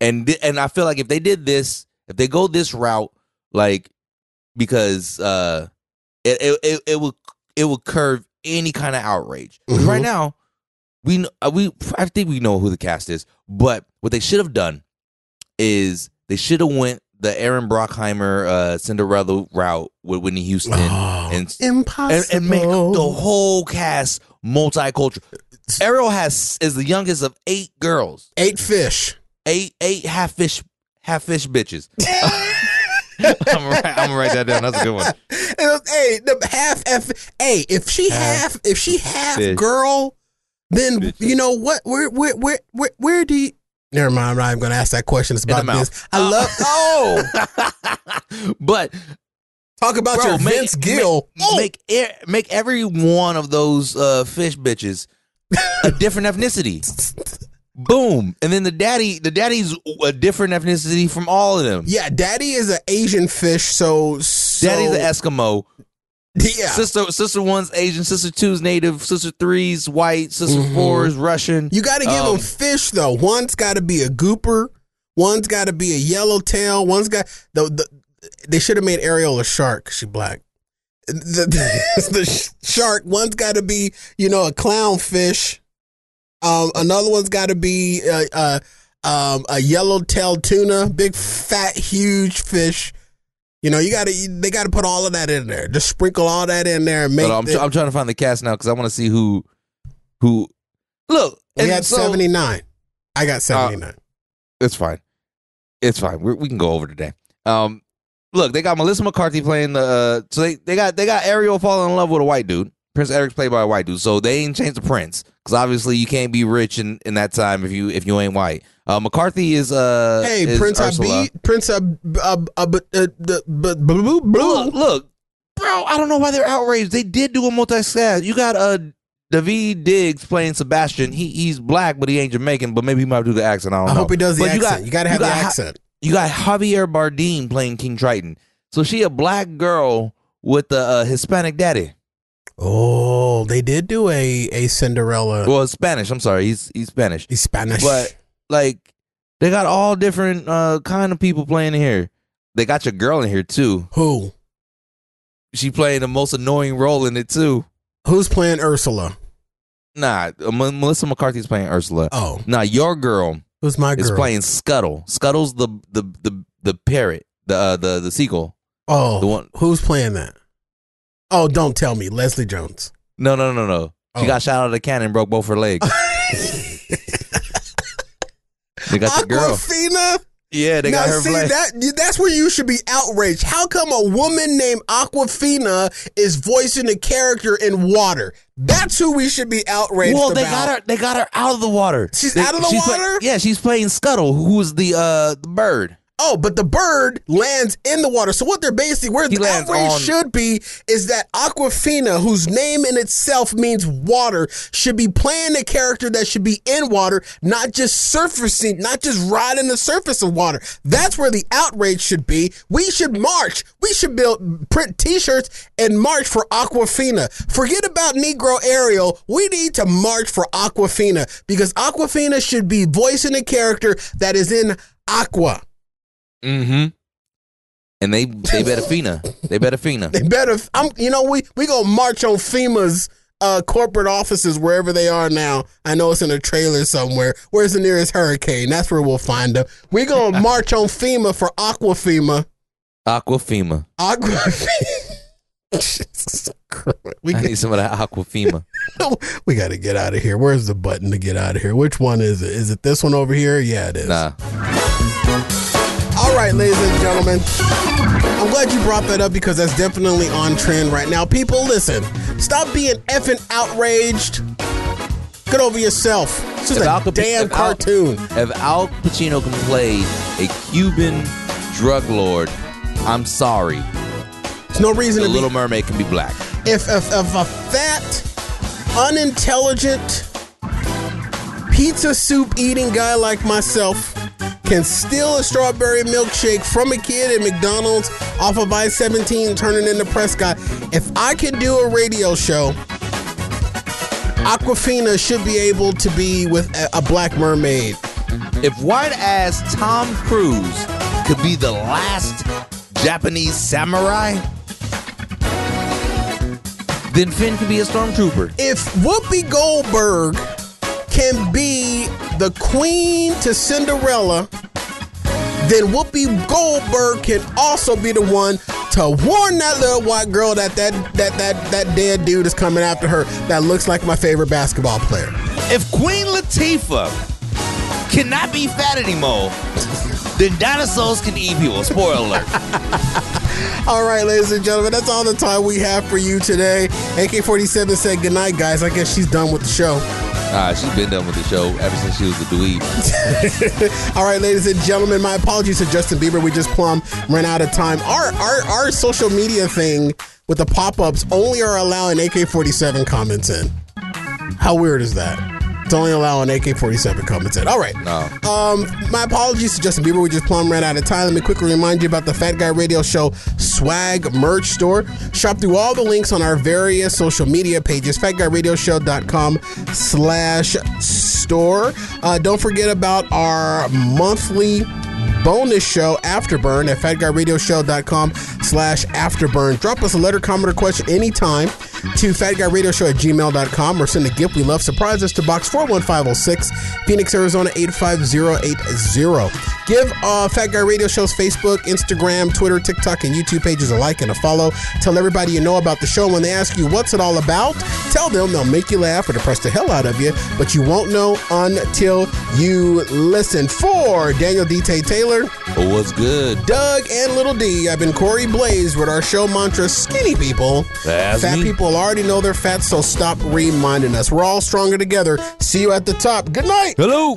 and thi- and I feel like if they did this, if they go this route, like because uh, it it it, it will it will curve any kind of outrage. 'Cause Mhm. Right now, we kn- uh, we I think we know who the cast is, but what they should have done is they should have went the Aaron Brockheimer uh, Cinderella route with Whitney Houston and Impossible. and, and make the whole cast multicultural. Ariel has is the youngest of eight girls, Eight fish. eight eight half fish half fish bitches. I'm gonna write, I'm gonna write that down. That's a good one. Was- hey, the half F. Hey, if she half, if she half fish. girl, then you know what? Where, where, where, where, where do you? Never mind. I'm not even going to ask that question. It's about this. I love. Oh, But talk about bro, your make, Vince Gill. make oh, make, e- make every one of those uh, fish bitches a different ethnicity. Boom, and then the daddy, the daddy's a different ethnicity from all of them. yeah. Daddy is an Asian fish, so, so Daddy's an Eskimo. Yeah, Sister sister one's Asian, sister two's native, sister three's white, sister four's Russian. you got to give Um, them fish though. One's got to be a gooper. One's got to be a yellowtail. One's got the, the They should have made Ariel a shark. She black. The, the, the shark. One's got to be you know a clownfish. Um, another one's got to be uh, uh, um, a yellowtail tuna, big fat huge fish. You know, you got to they got to put all of that in there. Just sprinkle all that in there and make. But I'm, the- I'm trying to find the cast now because I want to see who who. Look, we got so- seventy nine. I got seventy nine. It's fine. It's fine. we we can go over today. Um, look, they got Melissa McCarthy playing the. Uh, so they, they got they got Ariel falling in love with a white dude. Prince Eric's played by a white dude, so they ain't changed the prince because obviously you can't be rich in, in that time if you if you ain't white. Uh, McCarthy is uh Hey, is Prince Ursula. Prince Ab, Ab, Ab, uh, but blue. Look, look, bro. I don't know why they're outraged. They did do a multi-cast. You got uh Daveed Diggs playing Sebastian. He he's black, but he ain't Jamaican. But maybe he might do the accent. I don't I know. hope he does the But accent. You, gotta have the got Ha- accent. You got Javier Bardem playing King Triton. So she a black girl with a uh, Hispanic daddy. Oh, they did do a a Cinderella. Well, Spanish. I'm sorry. He's he's Spanish. He's Spanish. But like they got all different uh kind of people playing in here. They got your girl in here too. Who? She playing the most annoying role in it too. Who's playing Ursula? Nah, uh, M- Melissa McCarthy's playing Ursula. Oh, Nah, your girl who's my girl? is playing Scuttle. Scuttle's the the the the parrot, the uh, the the seagull. oh, the one- who's playing that? Oh, don't tell me, Leslie Jones. No, no, no, no. She Oh. got shot out of the cannon, and broke both her legs. they got the girl. Awkwafina. Yeah, they now got her see flag. that that's where you should be outraged. How come a woman named Awkwafina is voicing a character in water? That's who we should be outraged Well, they about. got her. They got her out of the water. She's They- out of the play- water? yeah, she's playing Scuttle, who's the uh the bird. Oh, but the bird lands in the water. So what they're basically where He the outrage should be is that Awkwafina, whose name in itself means water, should be playing a character that should be in water, not just surfacing, not just riding the surface of water. That's where the outrage should be. We should march. We should build print T-shirts and march for Awkwafina. Forget about Negro Ariel. We need to march for Awkwafina because Awkwafina should be voicing a character that is in Aqua. Mm-hmm. And they they better Fina. They better Fina. They better. I'm. You know, we we gonna march on FEMA's uh, corporate offices wherever they are now. I know it's in a trailer somewhere. Where's the nearest hurricane? That's where we'll find them. We gonna march on FEMA for Aquafema. Aquafima. Aquafema. Jesus Christ. we, I need some of that Aquafima. we got to get out of here. Where's the button to get out of here? Which one is it? Is it this one over here? Yeah, it is. Nah. All right, ladies and gentlemen. I'm glad you brought that up because that's definitely on trend right now. People, listen. Stop being effing outraged. Get over yourself. This is If a Al Cap- damn if Al- cartoon. If Al Pacino can play a Cuban drug lord, I'm sorry. There's no reason The to Little be. Mermaid can be black. If, if, if a fat, unintelligent, pizza soup eating guy like myself can steal a strawberry milkshake from a kid at McDonald's off of I 17 and turn it into Prescott, if I can do a radio show, Awkwafina should be able to be with a, a black mermaid. If white ass Tom Cruise could be the last Japanese samurai, then Finn could be a stormtrooper. If Whoopi Goldberg can be the queen to Cinderella, then Whoopi Goldberg can also be the one to warn that little white girl that that that that, that dead dude is coming after her that looks like my favorite basketball player. If Queen Latifah cannot be fat anymore, then dinosaurs can eat people. Spoiler alert. All right, ladies and gentlemen, that's all the time we have for you today. AK47 said goodnight, guys. I guess she's done with the show. Ah, she's been done with the show ever since she was a dweeb. All right, ladies and gentlemen, my apologies to Justin Bieber. We just plumb ran out of time. Our our our social media thing with the pop-ups only are allowing AK-47 comments in. How weird is that? It's only allowing AK-47 comments in. All right. No. Um, my apologies to Justin Bieber. We just plumb ran out of time. Let me quickly remind you about the Fat Guy Radio Show swag merch store. Shop through all the links on our various social media pages. FatGuyRadioshow.com slash store. Uh, don't forget about our monthly bonus show afterburn at fatguyradioshow.com slash afterburn drop us a letter comment or question anytime to fatguyradioshow at gmail.com or send a gift we love surprises to box 41506 phoenix arizona 85080 give uh, fat guy radio show's facebook instagram twitter tiktok and youtube pages a like and a follow tell everybody you know about the show when they ask you what's it all about tell them they'll make you laugh or depress the hell out of you but you won't know until you listen for daniel d Tay taylor what's good? Doug and Little D. I've been Corey Blaze with our show mantra Skinny People. That's Fat me. people people already know they're fat, so stop reminding us. We're all stronger together. See you at the top. Good night. Hello.